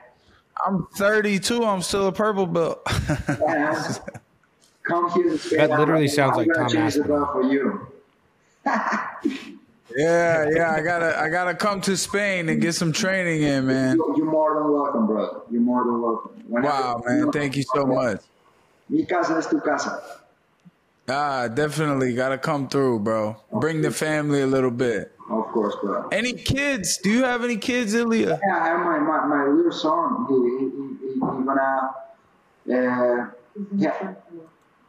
I'm 32. I'm still a purple belt. Yeah. Come here. to Spain. That literally I'm- sounds I'm like gonna Tom change the Aspinall. for you. yeah, yeah. I gotta, I gotta come to Spain and get some training in, man. You- You're more than welcome, brother. You're more than welcome. Whenever- Wow, man. Thank you so much. Mi casa es tu casa. Ah, definitely gotta come through, bro. Bring the family a little bit. Of course, bro. Any kids? Do you have any kids, Ilia? Yeah, I have my, my, my little son. He, he, he, he gonna, uh, yeah,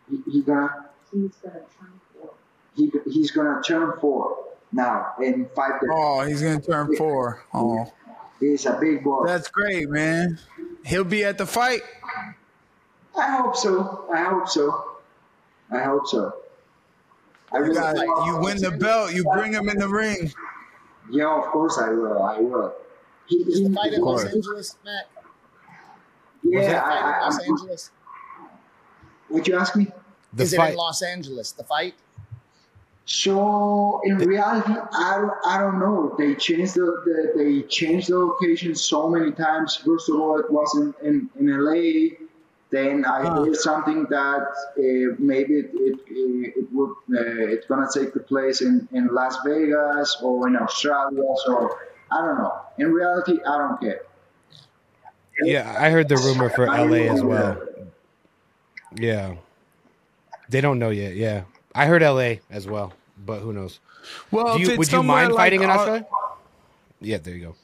he, he gonna, He's gonna turn four. he, he's gonna turn four now in five days. Oh, he's gonna turn four. Oh, He's a big boy. that's great, man. He'll be at the fight. I hope so. I hope so. I hope so. I You really got, you win the belt. You bring him in the ring. Yeah, of course I will. I will. He, Is he, the fight in Los. Angeles, Matt? yeah, Fight in I, I, Los I, Angeles? would you ask me? The Is it fight. in Los Angeles? The fight? So in reality, I don't, I don't know. They changed the, the they changed the location so many times. First of all, it was in, in, in LA. Then I Huh. heard something that uh, maybe it it, it would uh, it's gonna take the place in, in Las Vegas or in Australia. So I don't know. In reality, I don't care. Yeah, I heard the rumor for I LA as know. well. Yeah. They don't know yet. Yeah. I heard LA as well, but who knows? Well, Do you, would you mind like fighting in Au- Australia? Yeah, there you go.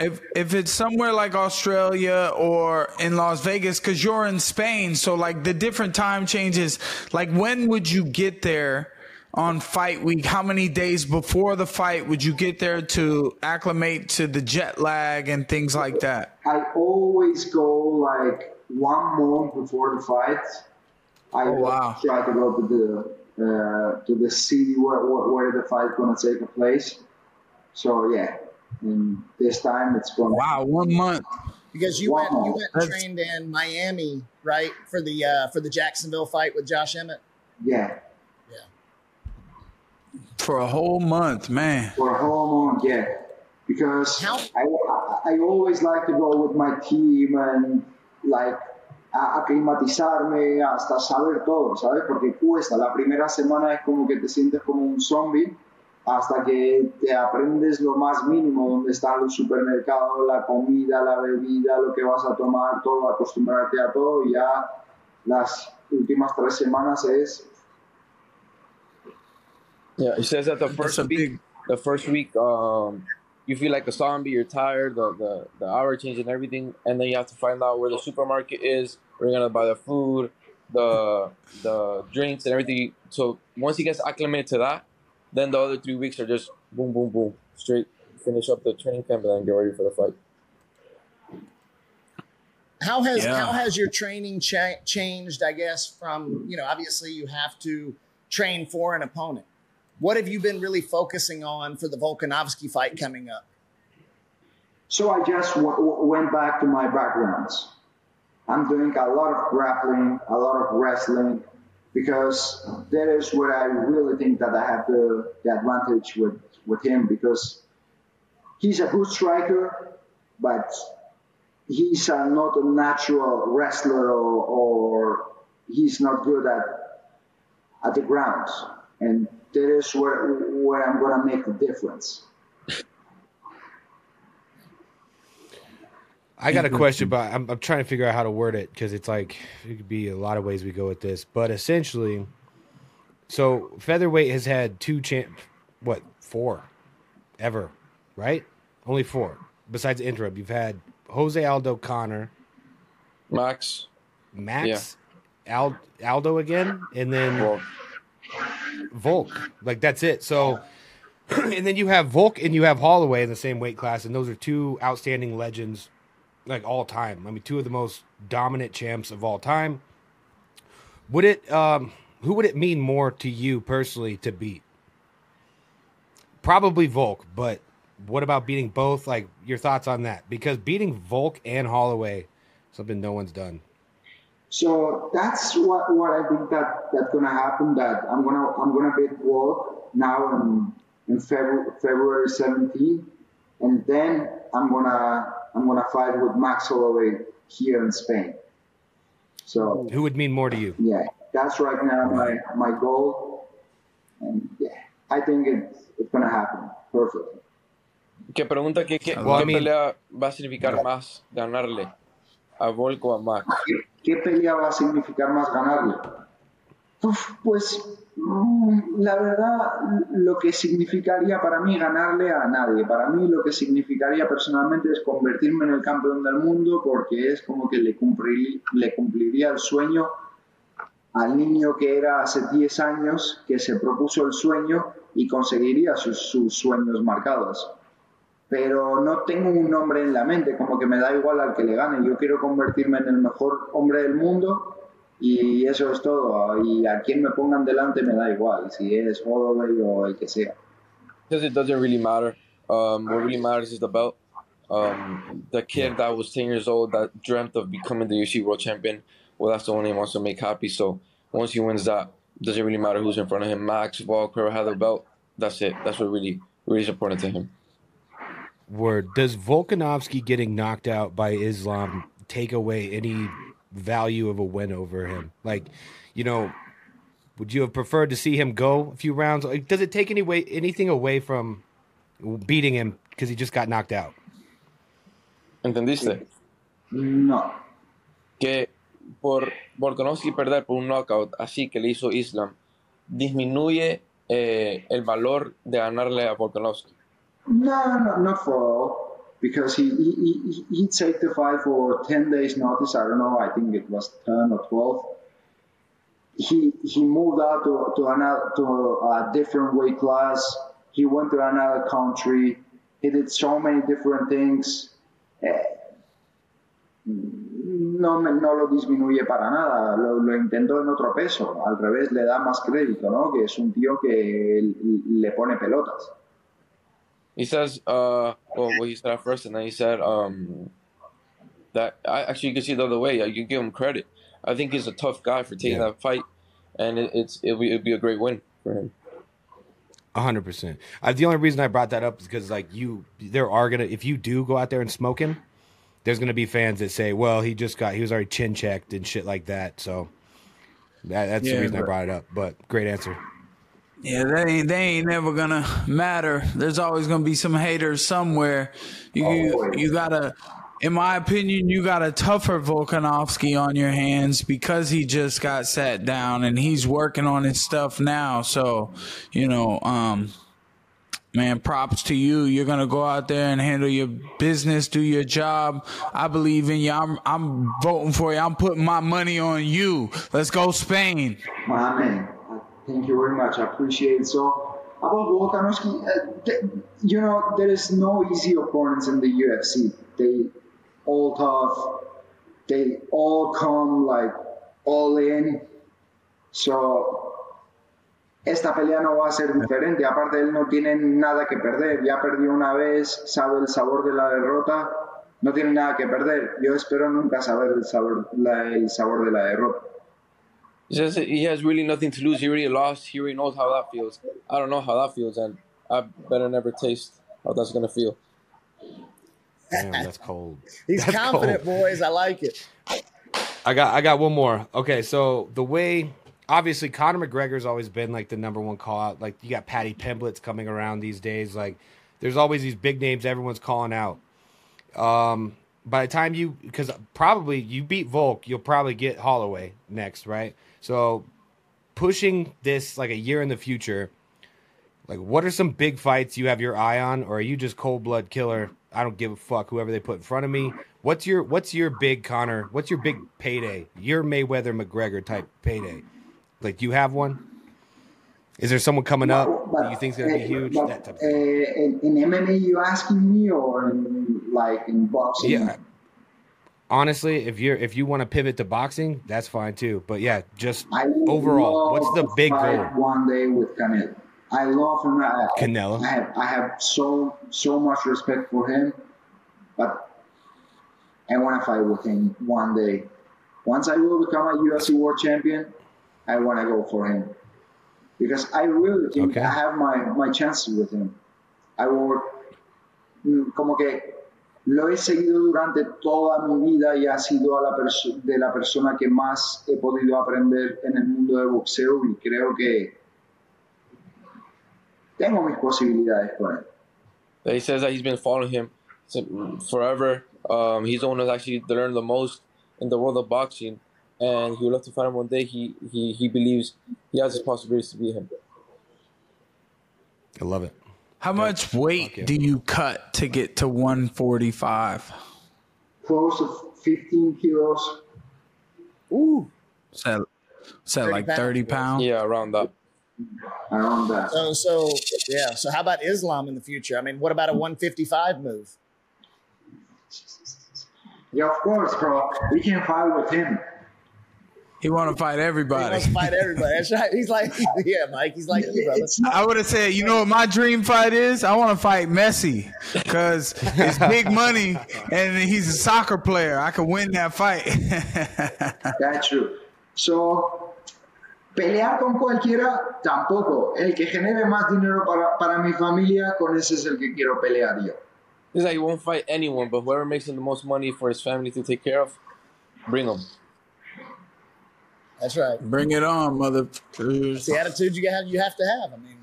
If if it's somewhere like Australia or in Las Vegas, because you're in Spain, so like the different time changes. Like when would you get there on fight week? How many days before the fight would you get there to acclimate to the jet lag and things like that? I always go like one month before the fight. I Oh, wow. try to go to the uh, to the city where, where, where the fight gonna take place. So yeah, and this time it's going. Wow, one month. Because you went you went and That's- trained in Miami, right? For the uh, for the Jacksonville fight with Josh Emmett. Yeah, Yeah. For a whole month, man. for a whole month. Yeah, because How- I, I I always like to go with my team and like a aclimatizarme hasta saber todo, ¿sabes? Porque cuesta. La primera semana es como que te sientes como un zombie hasta que te aprendes lo más mínimo, donde están los supermercados, la comida, la bebida, lo que vas a tomar, todo, acostumbrarte a todo y ya las últimas tres semanas es yeah, he says that the first week, big. the first week, um, you feel like a zombie. You're tired. The, the the hour change and everything, and then you have to find out where the supermarket is. Where you're gonna buy the food, the the drinks, and everything. So once he gets acclimated to that, then the other three weeks are just boom, boom, boom, straight. Finish up the training camp and then get ready for the fight. How has Yeah. how has your training cha- changed? I guess from you know obviously you have to train for an opponent. What have you been really focusing on for the Volkanovski fight coming up? So I just w- w- went back to my backgrounds. I'm doing a lot of grappling, a lot of wrestling, because that is where I really think that I have the, the advantage with, with him because he's a good striker, but he's a, not a natural wrestler or, or he's not good at at the ground. And that is where where I'm gonna make the difference. I got a question, but I'm, I'm trying to figure out how to word it because it's like it could be a lot of ways we go with this. But essentially, so featherweight has had two champ, what four, ever, right? Only four. Besides interim, you've had Jose Aldo Connor, Max, Max, Al, Aldo again, and then well, Volk. Like that's it. So, and then you have Volk and you have Holloway in the same weight class, and those are two outstanding legends, like all time. I mean, two of the most dominant champs of all time. Would it? Um, who would it mean more to you personally to beat? Probably Volk, but what about beating both? Like your thoughts on that? Because beating Volk and Holloway, something no one's done. So that's what, what I think that that's gonna happen. That I'm gonna I'm gonna beat Volk now in in February February 17, and then I'm gonna I'm gonna fight with Max Holloway here in Spain. So who would mean more to you? Yeah, that's right now my my goal, and yeah, I think it's it's gonna happen perfectly. Que pregunta que, que, Well, I ¿qué mean- pelea va a significar más ganarle a Volk o a Max? ¿Qué, qué pelea va a significar más ganarle? Pues mm, la verdad, lo que significaría para mí ganarle a nadie. Para mí lo que significaría personalmente es convertirme en el campeón del mundo porque es como que le cumpliría el sueño al niño que era hace 10 años, que se propuso el sueño y conseguiría sus, sus sueños marcados pero no tengo un nombre en la mente, como que me da igual al que le gane. Yo quiero convertirme en el mejor hombre del mundo y eso es todo. Y a quien me pongan delante me da igual, si es Holloway o el que sea. Because it doesn't really matter. Um, what really matters is the belt. Um, the kid that was 10 years old that dreamt of becoming the UFC world champion, well, that's the one he wants to make happy. So once he wins that, doesn't really matter who's in front of him. Max, Volk, whoever had the belt, that's it. That's what really, really is important to him. Word. Does Volkanovski getting knocked out by Islam take away any value of a win over him? Like, you know, would you have preferred to see him go a few rounds? Like, does it take any way anything away from beating him because he just got knocked out? ¿Entendiste? No, Que por Volkanovski perder por un knockout así que le hizo Islam, disminuye eh, el valor de ganarle a Volkanovski. no, no, not for all, because he, he, he, he take the fight for 10 days notice, I don't know, I think it was 10 or 12. He, he moved out to, to, another, to a different weight class, he went to another country, he did so many different things. Eh, no, no lo disminuye para nada, lo, lo intentó en otro peso, al revés le da más crédito, ¿no? Que es un tío que le pone pelotas. He says, uh, well, what he said at first, and then he said um, that I actually you can see the other way. You give him credit. I think he's a tough guy for taking Yeah. that fight, and it, it's it'll be, it'll be a great win for him. A hundred percent. The only reason I brought that up is because like you, there are gonna if you do go out there and smoke him, there's gonna be fans that say, "Well, he just got he was already chin checked and shit like that." So that, that's Yeah, the reason I brought it up. But great answer. Yeah, they ain't they ain't never gonna matter. There's always gonna be some haters somewhere. You Always. you gotta, in my opinion, you got a tougher Volkanovski on your hands because he just got sat down and he's working on his stuff now. So, you know, um, man, props to you. You're gonna go out there and handle your business, do your job. I believe in you. I'm I'm voting for you. I'm putting my money on you. Let's go Spain. Amen. Thank you very much. I appreciate it. So about Volkanovski, uh, th- you know, there is no easy opponents in the UFC. They all tough. They all come like all in. So esta pelea no va a ser diferente. Aparte, él no tiene nada que perder. Ya perdió una vez, sabe el sabor de la derrota. No tiene nada que perder. Yo espero nunca saber el sabor, el sabor de la derrota. He he has really nothing to lose. He already lost. He already knows how that feels. I don't know how that feels, and I better never taste how that's gonna feel. Damn, that's cold. He's That's confident, cold. boys. I like it. I got I got one more. Okay, so the way obviously Conor McGregor's always been like the number one call out. Like you got Paddy Pimblett's coming around these days. Like there's always these big names everyone's calling out. Um by the time you because probably you beat Volk, you'll probably get Holloway next, right? So pushing this like a year in the future, like what are some big fights you have your eye on, or are you just cold blood killer? I don't give a fuck whoever they put in front of me. What's your what's your big Conor? What's your big payday? Your Mayweather McGregor type payday. Like do you have one? Is there someone coming up But- that you think's gonna be uh, huge? but, That type of uh, in, in MMA, you asking me, or in, like in boxing? Yeah. Honestly, if you're if you want to pivot to boxing, that's fine too. But yeah, just I overall, what's the big goal? One day with Canelo. I love him. I, Canelo. I have I have so so much respect for him, but I want to fight with him one day. Once I will become a UFC World Champion, I want to go for him because I really think Okay. I have my my chances with him. I will mm, como que lo he seguido durante toda mi vida y ha sido a la de la persona que más he podido aprender en el mundo del boxeo y creo que tengo mis posibilidades con él. He says that he's been following him forever. Um, he's the one who's actually learned the most in the world of boxing, and he would love to find him one day. He he, he believes he has his possibilities to beat him. I love it. How much weight yeah. do you cut to get to 145? Close to 15 kilos. Ooh. Is that, is that 30 like pounds. 30 pounds? Yeah, around that. around that. So so yeah. So how about Islam in the future? I mean, what about a 155 move? Yeah, of course, bro. We can fight with him. He want to fight everybody. He everybody. wants to fight everybody. That's right. He's like, yeah, Mike. He's like you, brother. I would have said, you know what my dream fight is? I want to fight Messi because it's big money and he's a soccer player. I could win that fight. That's true. So, pelear con cualquiera, tampoco. El que genere más dinero para, para mi familia, con ese es el que quiero pelear yo. He's like he won't fight anyone, but whoever makes him the most money for his family to take care of, bring him. That's right. Bring it on, mother. It's the attitude you have. You have to have. I mean,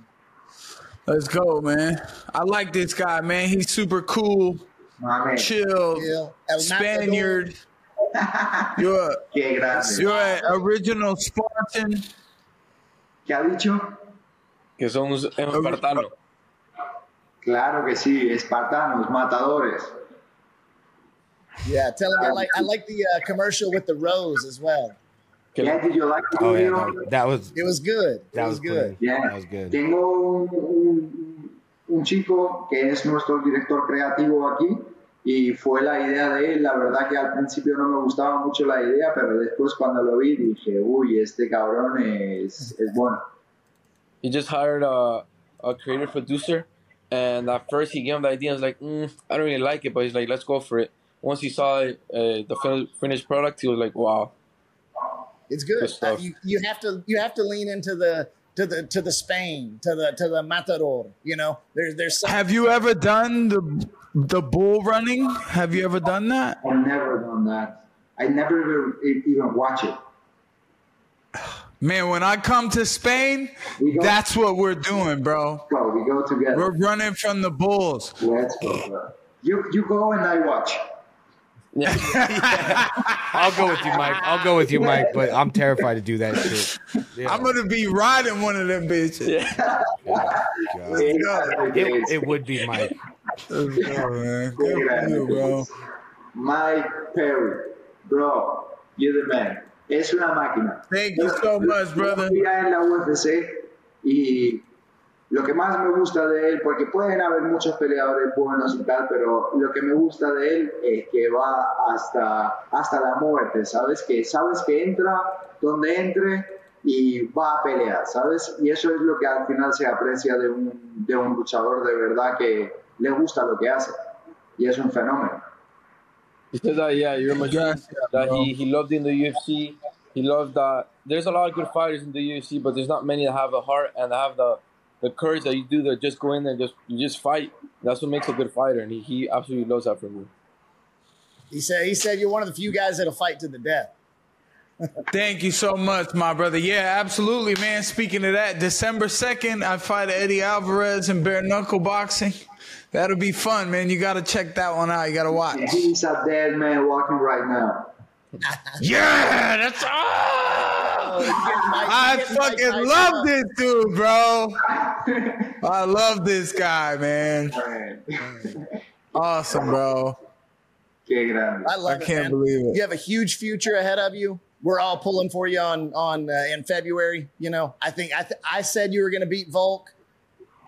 Let's go, man. I like this guy, man. He's super cool, My man. chill, yeah. Spaniard. You're a, you're an original Spartan. ¿Qué ha dicho? Que son un espartano. Claro que sí, espartanos, matadores. Yeah, tell him I like I like the uh, commercial with the rose as well. Que Yeah, did you like the Oh yeah, video? that, that was It was good. It that was, was good. clean. Yeah. That was good. Tengo un, un- un chico que es nuestro director creativo aquí y fue la idea de él. La verdad que al principio no me gustaba mucho la idea, pero después cuando lo vi dije, uy, este cabrón es, es bueno. he just hired a, a creative producer, and at first he gave him the idea. I was like, mm, I don't really like it, but he's like, let's go for it. Once he saw uh, the finished product, he was like, wow. It's good. Good stuff. Uh, you, you have to you have to lean into the to the to the Spain to the to the matador. You know, there's there's some, Have you ever done the the bull running? Have you ever done that? I've never done that. I never even, even watch it. Man, when I come to Spain, go, that's what we're doing, bro. go, we go together. We're running from the bulls. Let's go. bro. You, you go and I watch. Yeah. I'll go with you, Mike. I'll go with you, Mike. But I'm terrified to do that shit. Yeah. I'm gonna be riding one of them bitches. yeah. God. It, It, it would be Mike. Let's go, man. Good you, bro. Mike Perry, bro, you're the man. Es una máquina. Thank you so much, brother. En la UFC y lo que más me gusta de él, porque pueden haber muchos peleadores buenos y tal, pero lo que me gusta de él es que va hasta, hasta la muerte, ¿sabes? Que sabes que entra donde entre y va a pelear, ¿sabes? Y eso es lo que al final se aprecia de un, de un luchador de verdad que le gusta lo que hace. Y es un fenómeno. He said that, yeah, you're a machine. Yes, that bro. he, he loved in the UFC. He loved that. There's a lot of good fighters in the UFC, but there's not many that have the heart and have the, the courage that you do that just go in there and just you just fight. That's what makes a good fighter, and he, he absolutely loves that from you. he said he said you're one of the few guys that'll fight to the death. Thank you so much, my brother. Yeah, absolutely, man. Speaking of that, December 2nd, I fight Eddie Alvarez in bare knuckle boxing. That'll be fun, man. You got to check that one out. You got to watch. He's a dead man walking right now. Yeah, that's oh, I Get fucking Tyson love this dude, bro. I love this guy, man. Awesome, bro. Qué grande. I love I it, can't man. believe it. You have a huge future ahead of you. we're all pulling for you on on uh, in February. You know, I think I th- I said you were going to beat Volk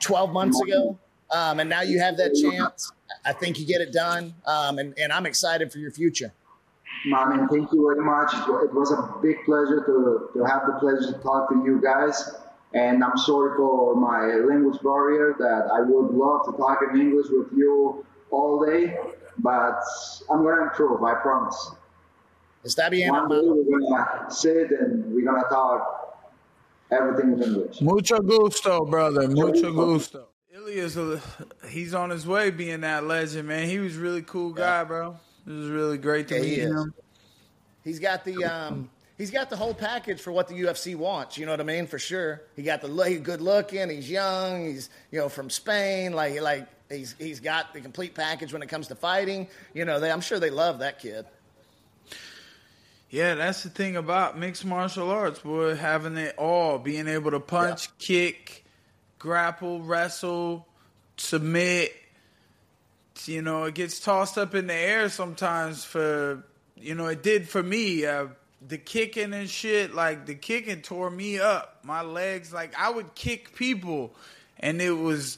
12 months ago, um, and now you have that chance. I think you get it done, um, and and I'm excited for your future. Mom, thank you very much. It was a big pleasure to, to have the pleasure to talk to you guys. And I'm sorry for my language barrier that I would love to talk in English with you all day, but I'm going to improve, I promise. Está bien, One day we're going to sit and we're going to talk everything in English. Mucho gusto, brother. Mucho gusto. Ilia's a, he's on his way being that legend, man. He was a really cool guy, bro. It was really great to Yeah, meet is. him. He's got the um, he's got the whole package for what the UFC wants. You know what I mean? For sure. He got the he's good looking. He's young. He's you know from Spain. Like like he's he's got the complete package when it comes to fighting. You know, they, I'm sure they love that kid. Yeah, that's the thing about mixed martial arts, boy. Having it all, being able to punch, kick, grapple, wrestle, submit. You know, it gets tossed up in the air sometimes for, you know, it did for me. Uh, the kicking and shit, like the kicking tore me up. My legs, like I would kick people and it was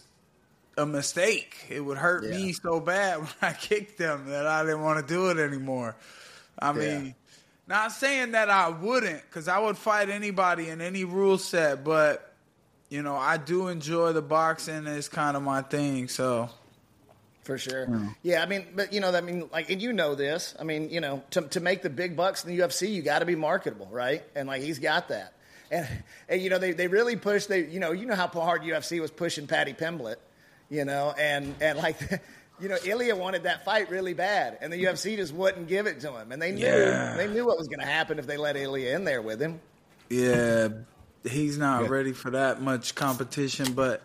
a mistake. It would hurt me so bad when I kicked them that I didn't want to do it anymore. I mean, not saying that I wouldn't, because I would fight anybody in any rule set, but you know, I do enjoy the boxing. It's kind of my thing. So For sure. Yeah, I mean, but you know, I mean, like, and you know this. I mean, you know, to to make the big bucks in the UFC, you got to be marketable, right? And like, he's got that. And and you know, they they really pushed. They you know, you know how hard UFC was pushing Paddy Pimblett, you know, and and like. You know, Ilia wanted that fight really bad, and the UFC just wouldn't give it to him. And they knew Yeah. they knew what was going to happen if they let Ilia in there with him. yeah, he's not Yeah. ready for that much competition. But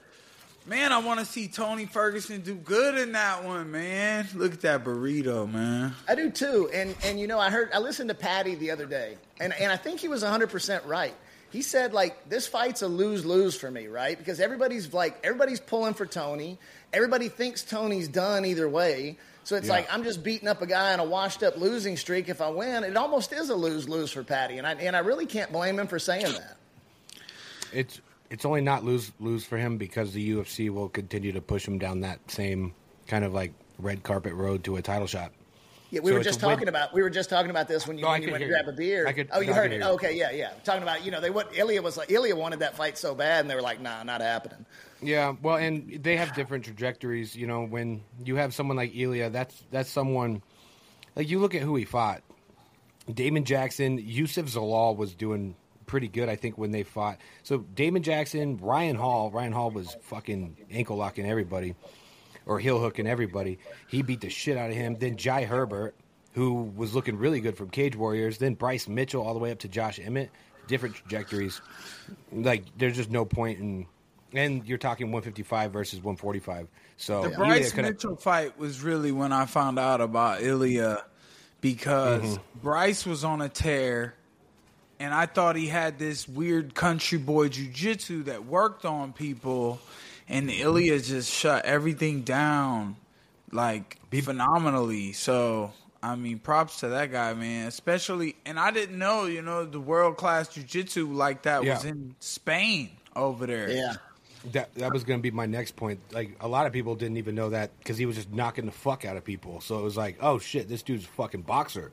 man, I want to see Tony Ferguson do good in that one. Man, look at that burrito, man. I do too. And and you know, I heard I listened to Paddy the other day, and and I think he was 100% right. He said like this fight's a lose-lose for me, right? Because everybody's like everybody's pulling for Tony. Everybody thinks Tony's done either way. So it's Yeah. like I'm just beating up a guy on a washed-up losing streak if I win. It almost is a lose-lose for Paddy, and I and I really can't blame him for saying that. It's it's only not lose lose for him because the UFC will continue to push him down that same kind of like red carpet road to a title shot. Yeah, we So were just a win. talking about we were just talking about this when you, No, when you went to grab you. a beer. I could- oh, you I heard could it. hear you. Okay, yeah, yeah. Talking about you know they what Ilia was like. Ilia wanted that fight so bad, and they were like, nah, not happening. Yeah, well, and they have different trajectories. You know, when you have someone like Ilia, that's that's someone like you look at who he fought. Damon Jackson, Youssef Zalal was doing pretty good, I think, when they fought. So Damon Jackson, Ryan Hall, Ryan Hall was fucking ankle locking everybody or heel hooking everybody. He beat the shit out of him. Then Jai Herbert, who was looking really good from Cage Warriors. Then Bryce Mitchell, all the way up to Josh Emmett. Different trajectories. Like there's just no point in. And you're talking 155 versus 145. So The Bryce Mitchell fight was really when I found out about Ilia because Mm-hmm. Bryce was on a tear and I thought he had this weird country boy jujitsu that worked on people and Ilya just shut everything down like phenomenally. So I mean, props to that guy, man. Especially, and I didn't know, you know, the world class jujitsu like that was in Spain over there. Yeah. That that was going to be my next point. Like a lot of people didn't even know that because he was just knocking the fuck out of people. So it was like, oh shit, this dude's a fucking boxer.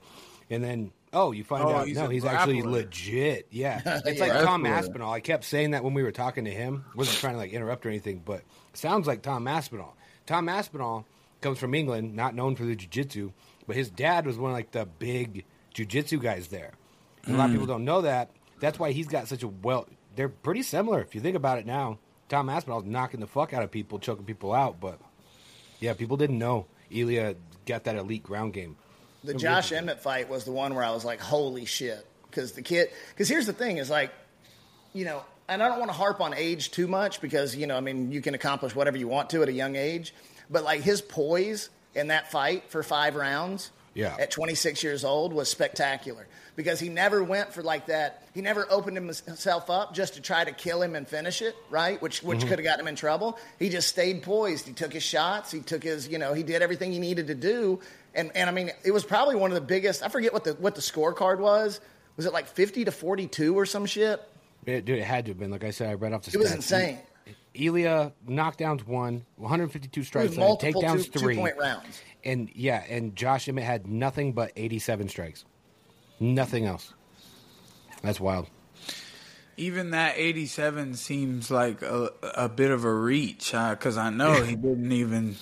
And then oh, you find Oh, out he's no, he's actually legit. Yeah, it's Yeah. like Tom Aspinall. I kept saying that when we were talking to him. wasn't trying to like interrupt or anything, but sounds like Tom Aspinall. Tom Aspinall comes from England, not known for the jiu-jitsu, but his dad was one of like the big jiu-jitsu guys there. A lot of people don't know that. That's why he's got such a well. They're pretty similar if you think about it now. Tom Aspinall's knocking the fuck out of people, choking people out, but yeah, people didn't know Ilia got that elite ground game. The Josh Emmett fight was the one where I was like, holy shit. Because the kid, because here's the thing is like, you know, and I don't want to harp on age too much because, you know, I mean, you can accomplish whatever you want to at a young age. But like his poise in that fight for five rounds Yeah. at 26 years old was spectacular because he never went for like that. He never opened himself up just to try to kill him and finish it, right? Which which could have gotten him in trouble. He just stayed poised. He took his shots. He took his, you know, he did everything he needed to do. And and I mean, it was probably one of the biggest. I forget what the what the scorecard was, Was it like 50 to 42 or some shit? It, dude, it had to have been. Like I said, I read off the It was insane. Ilia knockdowns one, 152 strikes, and multiple takedowns two, point rounds. and yeah, and Josh Emmett had nothing but 87 strikes, nothing else. That's wild. Even that 87 seems like a, a bit of a reach uh, because I know he didn't even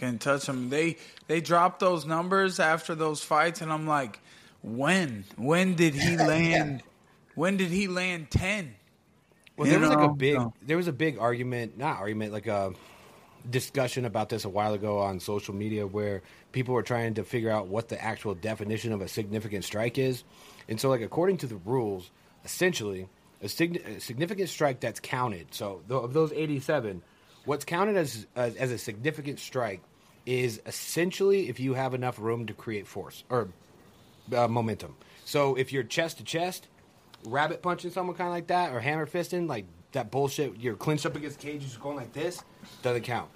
can touch him. They they dropped those numbers after those fights, and I'm like, when? When did he land? When did he land 10? Well, You there was like a big, No. there was a big argument, not argument, like a discussion about this a while ago on social media where people were trying to figure out what the actual definition of a significant strike is. And so, like, according to the rules, essentially, a, signi- a significant strike that's counted. So, th- of those 87, what's counted as, as as a significant strike is essentially if you have enough room to create force or uh, momentum. So, if you're chest to chest, rabbit punching someone kind of like that or hammer fisting like that bullshit you're clinched up against cages going like this doesn't count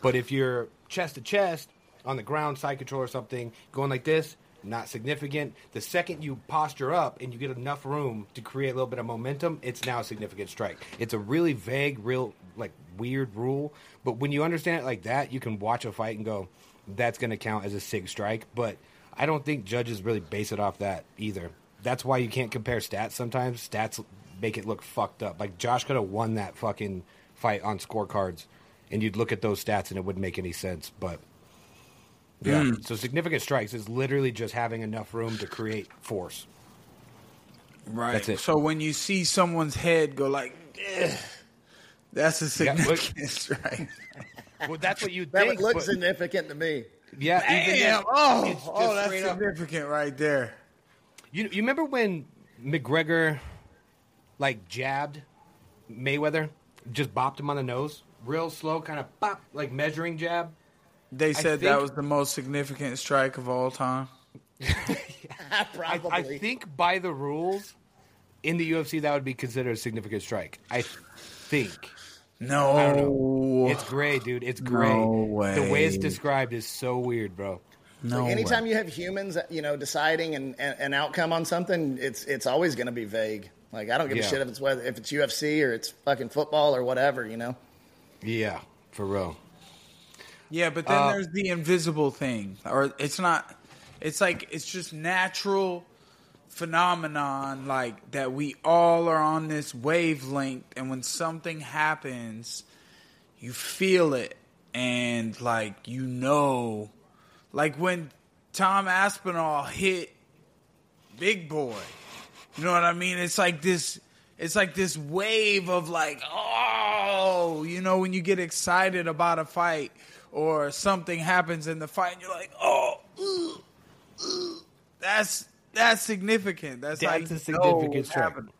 but if you're chest to chest on the ground side control or something going like this not significant the second you posture up and you get enough room to create a little bit of momentum it's now a significant strike it's a really vague real like weird rule but when you understand it like that you can watch a fight and go that's going to count as a sig strike but i don't think judges really base it off that either that's why you can't compare stats sometimes. Stats make it look fucked up. Like Josh could have won that fucking fight on scorecards, and you'd look at those stats and it wouldn't make any sense. But yeah, so significant strikes is literally just having enough room to create force. Right. That's it. So when you see someone's head go like, "Eh," that's a Yeah, look- significant strike. Well, that's what you That think. would look but- significant to me. yeah, even Damn! Oh, it's just oh, that's straight up. significant right there. You you remember when McGregor like jabbed Mayweather, just bopped him on the nose, real slow, kind of pop, like measuring jab. They said that was the most significant strike of all time. I, Probably. I think by the rules in the UFC that would be considered a significant strike. I think No, I don't it's gray, dude. It's gray. No way. The way it's described is so weird, bro. no. Like anytime way. you have humans, you know, deciding an, an, an outcome on something, it's it's always going to be vague. Like I don't give Yeah. a shit if it's whether if it's UFC or it's fucking football or whatever. You know. Yeah, for real. Yeah, but then Uh, there's the invisible thing, or it's not. It's like it's just natural phenomenon, like that we all are on this wavelength, and when something happens, you feel it, and like you know, like when Tom Aspinall hit Big Boy. You know what I mean? It's like this. It's like this wave of like, oh, you know, when you get excited about a fight or something happens in the fight, and you're like, oh, ooh, ooh. that's that's significant. That's, That's how a significant what's strike. happening.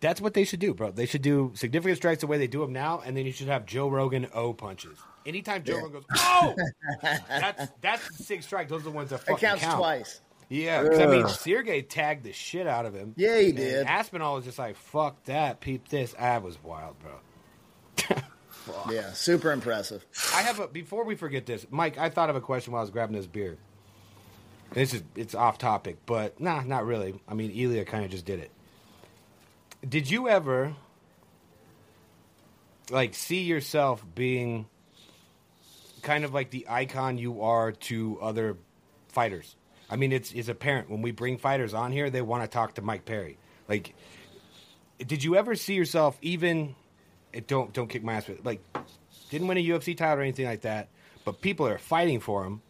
That's what they should do, bro. They should do significant strikes the way they do them now, and then you should have Joe Rogan O punches. Anytime Joe Rogan goes, oh, that's that's the sig strike. Those are the ones that It counts count. twice. Yeah, 'cause, I mean, Sergey tagged the shit out of him. Yeah, he And did. Aspinall was just like, "Fuck that, peep this." I was wild, bro. Yeah, super impressive. I have a before we forget this, Mike. I thought of a question while I was grabbing this beer. This is it's off topic, but nah, not really. I mean, Ilia kind of just did it. Did you ever like see yourself being kind of like the icon you are to other fighters? I mean, it's it's apparent when we bring fighters on here, they want to talk to Mike Perry. Like, did you ever see yourself even? It don't don't kick my ass. But like, didn't win a UFC title or anything like that. But people that are fighting for him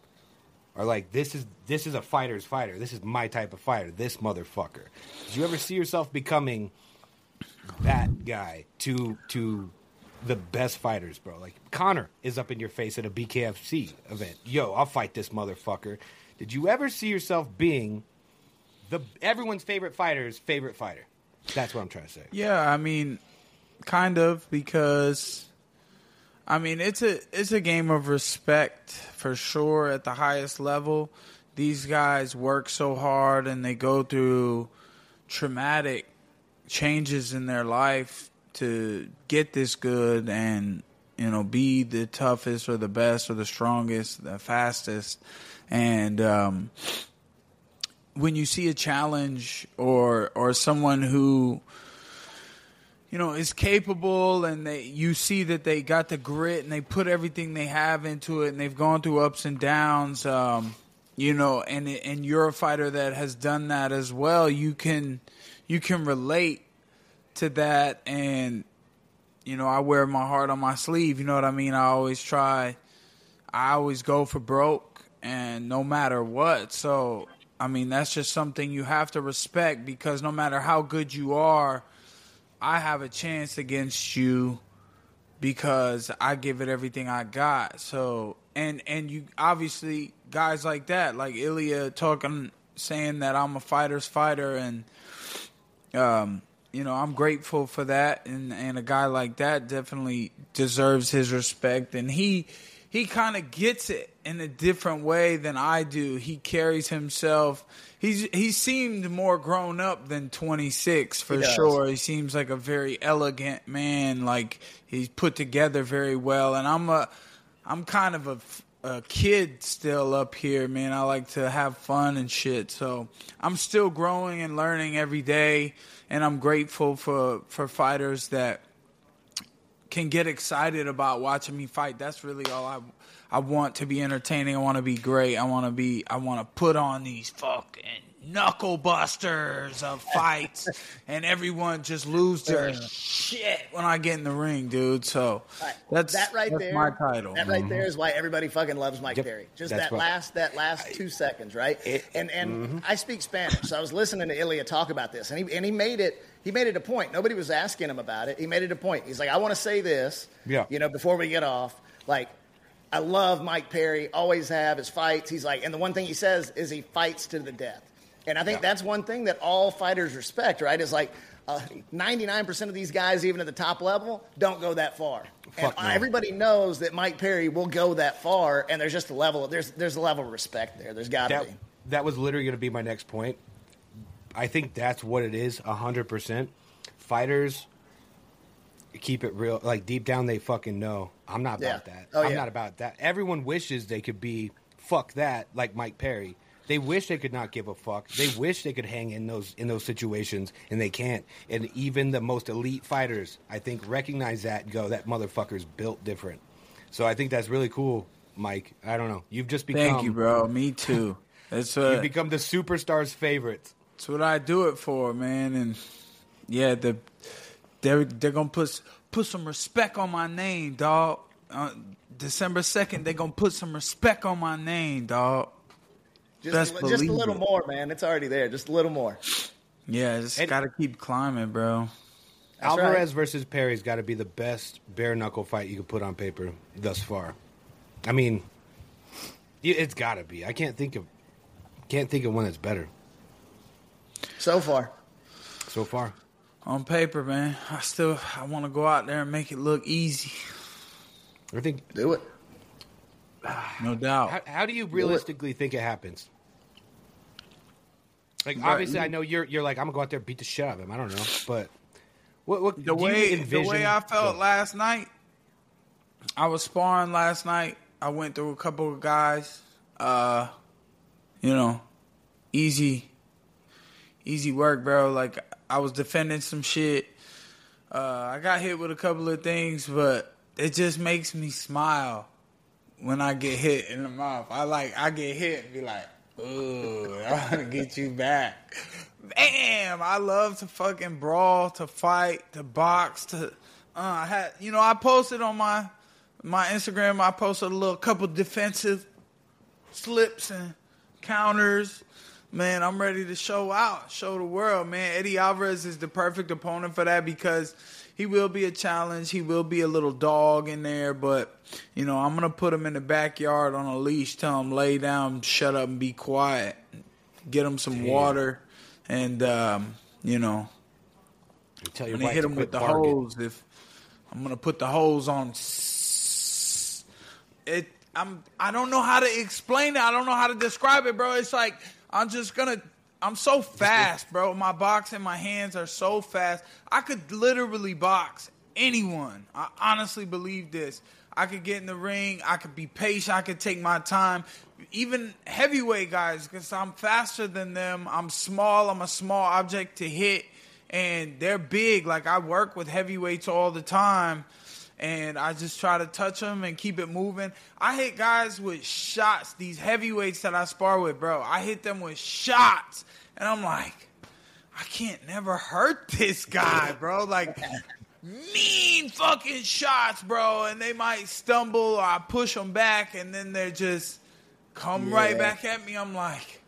are like, this is this is a fighter's fighter. This is my type of fighter. This motherfucker. Did you ever see yourself becoming that guy to to the best fighters, bro? Like Conor is up in your face at a BKFC event. Yo, I'll fight this motherfucker. Did you ever see yourself being the everyone's favorite fighter's favorite fighter? That's what I'm trying to say. Yeah, I mean, kind of because I mean it's a it's a game of respect for sure at the highest level. These guys work so hard and they go through traumatic changes in their life to get this good and you know be the toughest or the best or the strongest, the fastest and um when you see a challenge or or someone who you know is capable and they you see that they got the grit and they put everything they have into it and they've gone through ups and downs um, you know and and you're a fighter that has done that as well. You can you can relate to that and you know I wear my heart on my sleeve you know what I mean? I always try I always go for broke and no matter what. So I mean that's just something you have to respect because no matter how good you are I have a chance against you because I give it everything I got. So and and you obviously guys like that, like Ilia talking saying that I'm a fighter's fighter and um you know, I'm grateful for that and and a guy like that definitely deserves his respect and he he kind of gets it in a different way than I do. He carries himself he's he seemed more grown up than 26 for He sure. He seems like a very elegant man. Like he's put together very well. And I'm a I'm kind of a, a kid still up here, man. I like to have fun and shit. So I'm still growing and learning every day. And I'm grateful for for fighters that can get excited about watching me fight. That's really all I I want to be entertaining. I want to be great. I want to be I want to put on these fucking knuckle busters of fights and everyone just lose their shit when I get in the ring, dude. So that's that right that's there. my title. That right there is why everybody fucking loves Mike Yep, Perry. Just that's that right. last that last two seconds, right? It- and and Mm-hmm. I speak Spanish, so I was listening to Ilia talk about this, and he and he made it. He made it a point. Nobody was asking him about it. He made it a point. He's like, I want to say this. Yeah. You know, before we get off, like. I love Mike Perry, always have his fights. He's like, and the one thing he says is he fights to the death. And I think Yeah. that's one thing that all fighters respect, right? Is like uh, 99% of these guys, even at the top level, don't go that far. Fuck and no. everybody knows that Mike Perry will go that far, and there's just a level. There's there's a level of respect there. There's got to be. that was literally going to be my next point. I think that's what it is, hundred percent. Fighters keep it real, like deep down they fucking know. I'm not about Yeah. that. Oh, I'm yeah. not about that. Everyone wishes they could be fuck that, like Mike Perry. They wish they could not give a fuck. They wish they could hang in those in those situations, and they can't. And even the most elite fighters, I think, recognize that and go, "That motherfucker's built different." So I think that's really cool, Mike. I don't know. You've just become Thank you, bro. Me too. That's You've uh, become the superstar's favorite. That's what I do it for, man. And yeah, the they're they're gonna put put some respect on my name, dog. Uh, December second, they're gonna put some respect on my name, dog. Just, Best a, just a little it. more, man. It's already there. Just a little more. Yeah, just And- gotta keep climbing, bro. That's Alvarez right. versus Perry's got to be the best bare knuckle fight you could put on paper thus far. I mean, it's got to be. I can't think of can't think of one that's better So far, so far. On paper, man, I still I want to go out there and make it look easy, I think. do it. no doubt. How, how do you realistically think it happens? Like Right. obviously, I know you're you're like I'm gonna go out there and beat the shit out of him. I don't know, but what what the do you way the way I felt Go. last night, I was sparring last night. I went through a couple of guys. Uh, you know, easy, easy work, bro. Like I was defending some shit. Uh, I got hit with a couple of things, but it just makes me smile when I get hit in the mouth. I like I get hit and be like, "Ooh, I want to get you back." Bam! I love to fucking brawl, to fight, to box, to. Uh, I had you know I posted on my my Instagram. I posted a little couple defensive slips and counters. Man, I'm ready to show out, show the world, man. Eddie Alvarez is the perfect opponent for that because he will be a challenge. He will be a little dog in there, but you know, I'm gonna put him in the backyard on a leash, tell him lay down, shut up, and be quiet. Get him some water, and um, you know, Tell your I'm gonna hit him with the barking. hose. If I'm gonna put the hose on, it. I'm. I don't know how to explain it. I don't know how to describe it, bro. It's like I'm just gonna. I'm so fast, bro. My box and my hands are so fast. I could literally box anyone. I honestly believe this. I could get in the ring. I could be patient. I could take my time. Even heavyweight guys, because I'm faster than them. I'm small. I'm a small object to hit, and they're big. Like I work with heavyweights all the time, and I just try to touch them and keep it moving. I hit guys with shots. These heavyweights that I spar with, bro. I hit them with shots, and I'm like, I can't never hurt this guy, bro. Like mean fucking shots, bro, and they might stumble or I push them back, and then they're just come Yeah. right back at me. I'm like,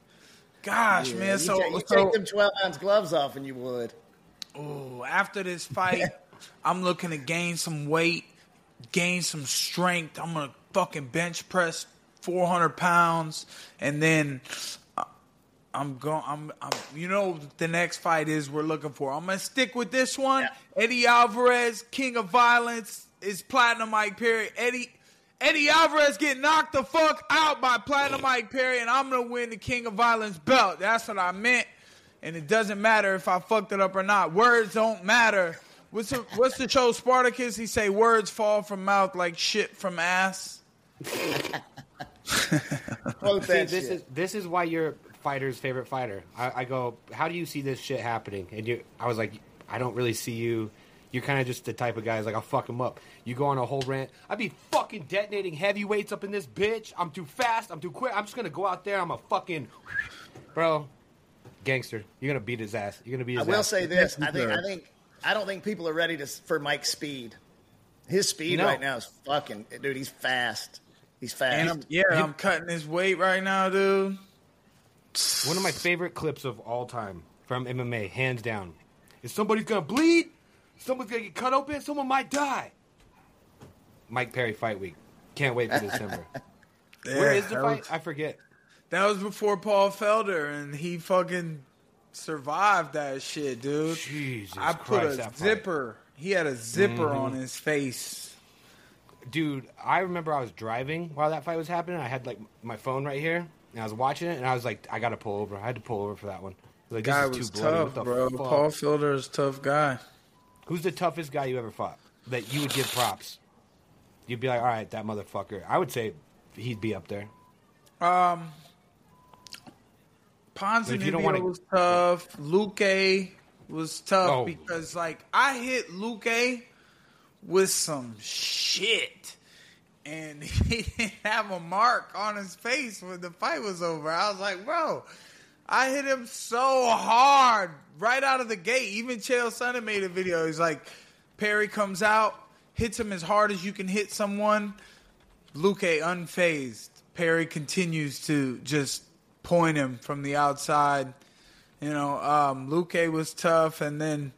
gosh, Yeah, man. you So, ta- you so take them 12 ounce gloves off and you would. ooh, after this fight, I'm looking to gain some weight, gain some strength. I'm gonna fucking bench press 400 pounds, and then. uh, I'm going. I'm, I'm. You know, the next fight is we're looking for. I'm gonna stick with this one. Eddie Alvarez, King of Violence, is Platinum Mike Perry. Eddie, Eddie Alvarez get knocked the fuck out by Platinum Mike Perry, and I'm gonna win the King of Violence belt. That's what I meant. And it doesn't matter if I fucked it up or not. Words don't matter. What's the, what's the show Spartacus? He say words fall from mouth like shit from ass. Quote See, this shit. is this is why you're fighter's favorite fighter. I, I go, how do you see this shit happening? And you, I was like, I don't really see you. You're kind of just the type of guy who's like, I'll fuck him up. You go on a whole rant. I'd be fucking detonating heavyweights up in this bitch. I'm too fast. I'm too quick. I'm just gonna go out there. I'm a fucking, bro, gangster. You're gonna beat his ass. You're gonna beat his. Ass. I will ass. say this. I think, I think, I don't think people are ready to for Mike's speed. His speed No. right now is fucking, dude. He's fast. He's fast. And I'm, yeah, I'm cutting his weight right now, dude. One of my favorite clips of all time from MMA, hands down. Is somebody's gonna bleed? Someone's gonna get cut open? Someone might die. Mike Perry Fight Week. Can't wait for December. Where Yeah, is the fight? was- I forget. That was before Paul Felder, and he fucking survived that shit, dude. Jesus I put Christ, a fight. zipper. He had a zipper on his face. Dude, I remember I was driving while that fight was happening. I had like my phone right here, and I was watching it, and I was like, I gotta pull over. I had to pull over for that one. Like, Guy this was too tough, bro. fuck? Paul Felder is a tough guy. Who's the toughest guy you ever fought that you would give props? You'd be like, all right, that motherfucker. I would say he'd be up there. Um, You don't wanna- was tough. Luque was tough Oh. because, like, I hit Luque with some shit. And he didn't have a mark on his face when the fight was over. I was like, bro, I hit him so hard right out of the gate. Even Chael Sonnen made a video. He's like, Perry comes out, hits him as hard as you can hit someone. Luque unfazed. Perry continues to just point him from the outside. You know, um, Luque was tough, and then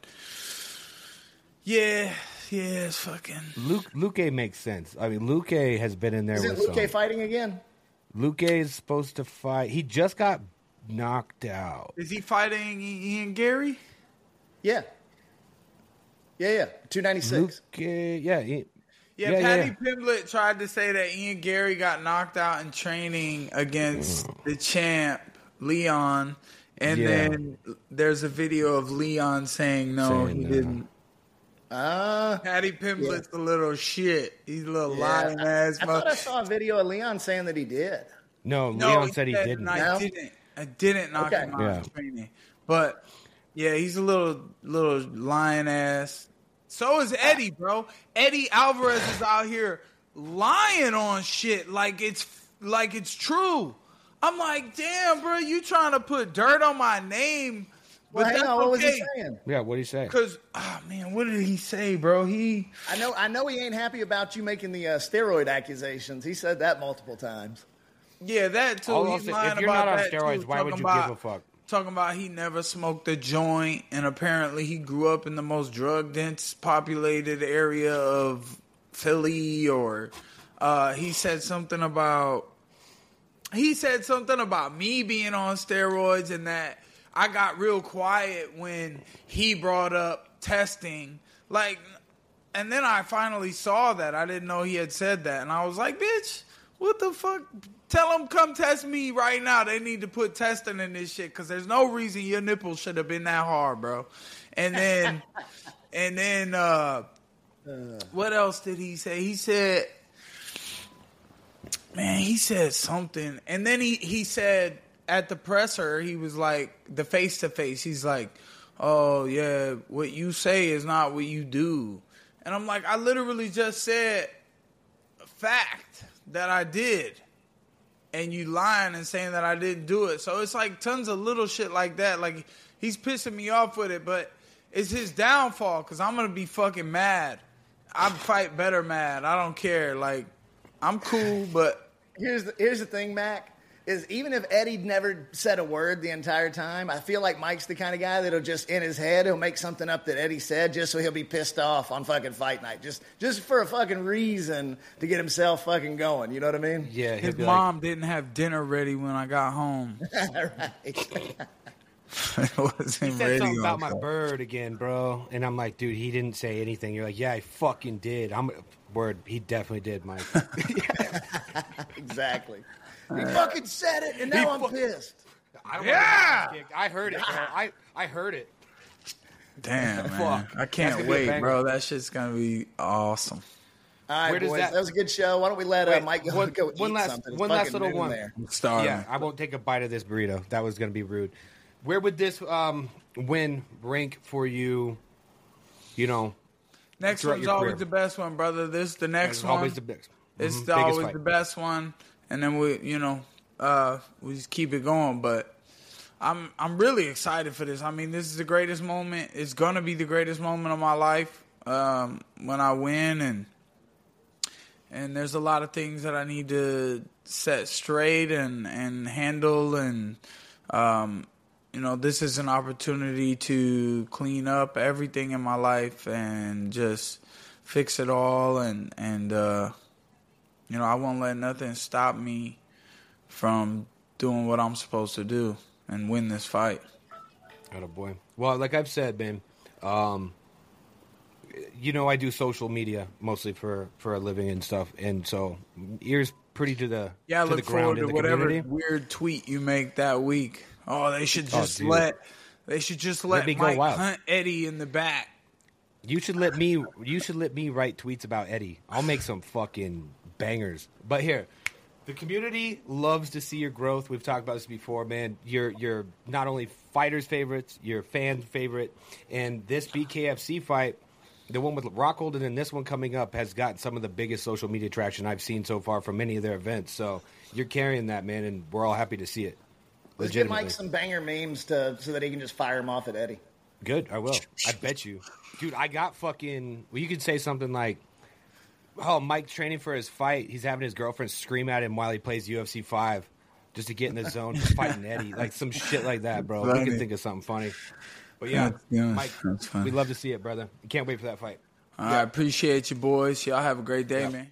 yeah, yeah, it's fucking. Luke Luque makes sense. I mean, Luque has been in there Isn't with Luque some. fighting again? Luque is supposed to fight. He just got knocked out. Is he fighting Ian Garry? Yeah. Yeah, yeah. 296. Luque, yeah, he, Yeah, Yeah, Paddy yeah. Pimblett tried to say that Ian Garry got knocked out in training against the champ Leon, and Yeah. then there's a video of Leon saying no, Saying he no. didn't. Uh, Paddy Pimblett's a little shit. He's a little yeah. lying ass. I thought I saw a video of Leon saying that he did. no, No, Leon said he didn't. I No? didn't. I didn't knock Okay. him out Yeah. in training. But yeah, he's a little little lying ass. So is Eddie, bro. Eddie Alvarez is out here lying on shit like it's like it's true. I'm like, damn, bro, you trying to put dirt on my name? But Well, hang that's on. What was okay. he saying? Yeah, what did he say? Cause, oh man, what did he say, bro? He I know. I know he ain't happy about you making the uh, steroid accusations. He said that multiple times. Yeah, that too. All He's lying if you're about not on steroids, too, why would talking you give a fuck? Talking about he never smoked a joint, and apparently he grew up in the most drug dense populated area of Philly, or uh, he said something about he said something about me being on steroids and that I got real quiet when he brought up testing. Like, and then I finally saw that. I didn't know he had said that. And I was like, bitch, what the fuck? Tell them come test me right now. They need to put testing in this shit because there's no reason your nipples should have been that hard, bro. And then, and then, uh, what else did he say? He said, man, he said something, and then he he said at the presser, he was like the face to face. He's like, "Oh yeah, what you say is not what you do," and I'm like, I literally just said a fact that I did. And you lying and saying that I didn't do it. So it's like tons of little shit like that. Like he's pissing me off with it, but it's his downfall because I'm gonna be fucking mad. I fight better mad. I don't care. Like I'm cool, but Here's the here's the thing, Mac. Is even if Eddie never said a word the entire time, I feel like Mike's the kind of guy that'll just in his head he'll make something up that Eddie said just so he'll be pissed off on fucking fight night, just just for a fucking reason to get himself fucking going. You know what I mean? Yeah, his be mom didn't have dinner ready when I got home. right. it wasn't he said ready. something about my bird again, bro. And I'm like, dude, he didn't say anything. You're like, yeah, I fucking did. I'm word. He definitely did, Mike. exactly. He fucking said it, and now I'm fuck- pissed. I don't Yeah! I heard it, bro. I I heard it. Damn, man. Fuck. I can't gonna be a wait, bro. That shit's gonna be awesome. All right, Where does boys, that- that, was a good show. Why don't we let uh, Mike go, one- go one eat last- something? It's one last little one. There. Starving. Yeah, I won't take a bite of this burrito. That was gonna be rude. Where would this um win rank for you? You know, Next one's always career. the best one, brother. This is the next one. always the best. It's Mhm, the, biggest always fight. the best one, and then we, you know, uh, we just keep it going. But I'm I'm really excited for this. I mean, this is the greatest moment. It's gonna be the greatest moment of my life um, when I win, and and there's a lot of things that I need to set straight and and handle, and um, you know, this is an opportunity to clean up everything in my life and just fix it all and and uh you know, I won't let nothing stop me from doing what I'm supposed to do and win this fight. Oh boy. Well, like I've said, man, um, you know, I do social media mostly for for a living and stuff, and so ears pretty to the Yeah, to the look ground forward to whatever community. weird tweet you make that week. Oh, they should Oh, just dude. let they should just let, me go Mike wild. hunt Eddie in the back. You should let me. You should let me write tweets about Eddie. I'll make some fucking bangers. But here, the community loves to see your growth. We've talked about this before, man. You're you're not only fighters' favorites, you're fan favorite, and this BKFC fight, the one with Rockhold, and then this one coming up, has gotten some of the biggest social media traction I've seen so far from any of their events. So you're carrying that, man, and we're all happy to see it. Let's get Mike some banger memes to so that he can just fire them off at Eddie. Good, I will. I bet you, dude. I got fucking. Well, you could say something like, "Oh, Mike's training for his fight. He's having his girlfriend scream at him while he plays UFC five, just to get in the zone, just fighting Eddie, like some shit like that, bro." We Funny. can think of something funny. But yeah, Mike, we love to see it, brother. Can't wait for that fight. I appreciate you boys. Y'all have a great day, man.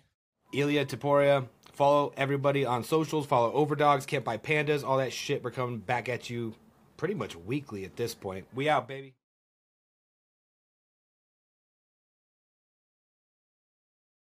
Ilia Topuria. Follow everybody on socials. Follow OverDogs. Can't buy pandas. All that shit. We're coming back at you pretty much weekly at this point. We out, baby.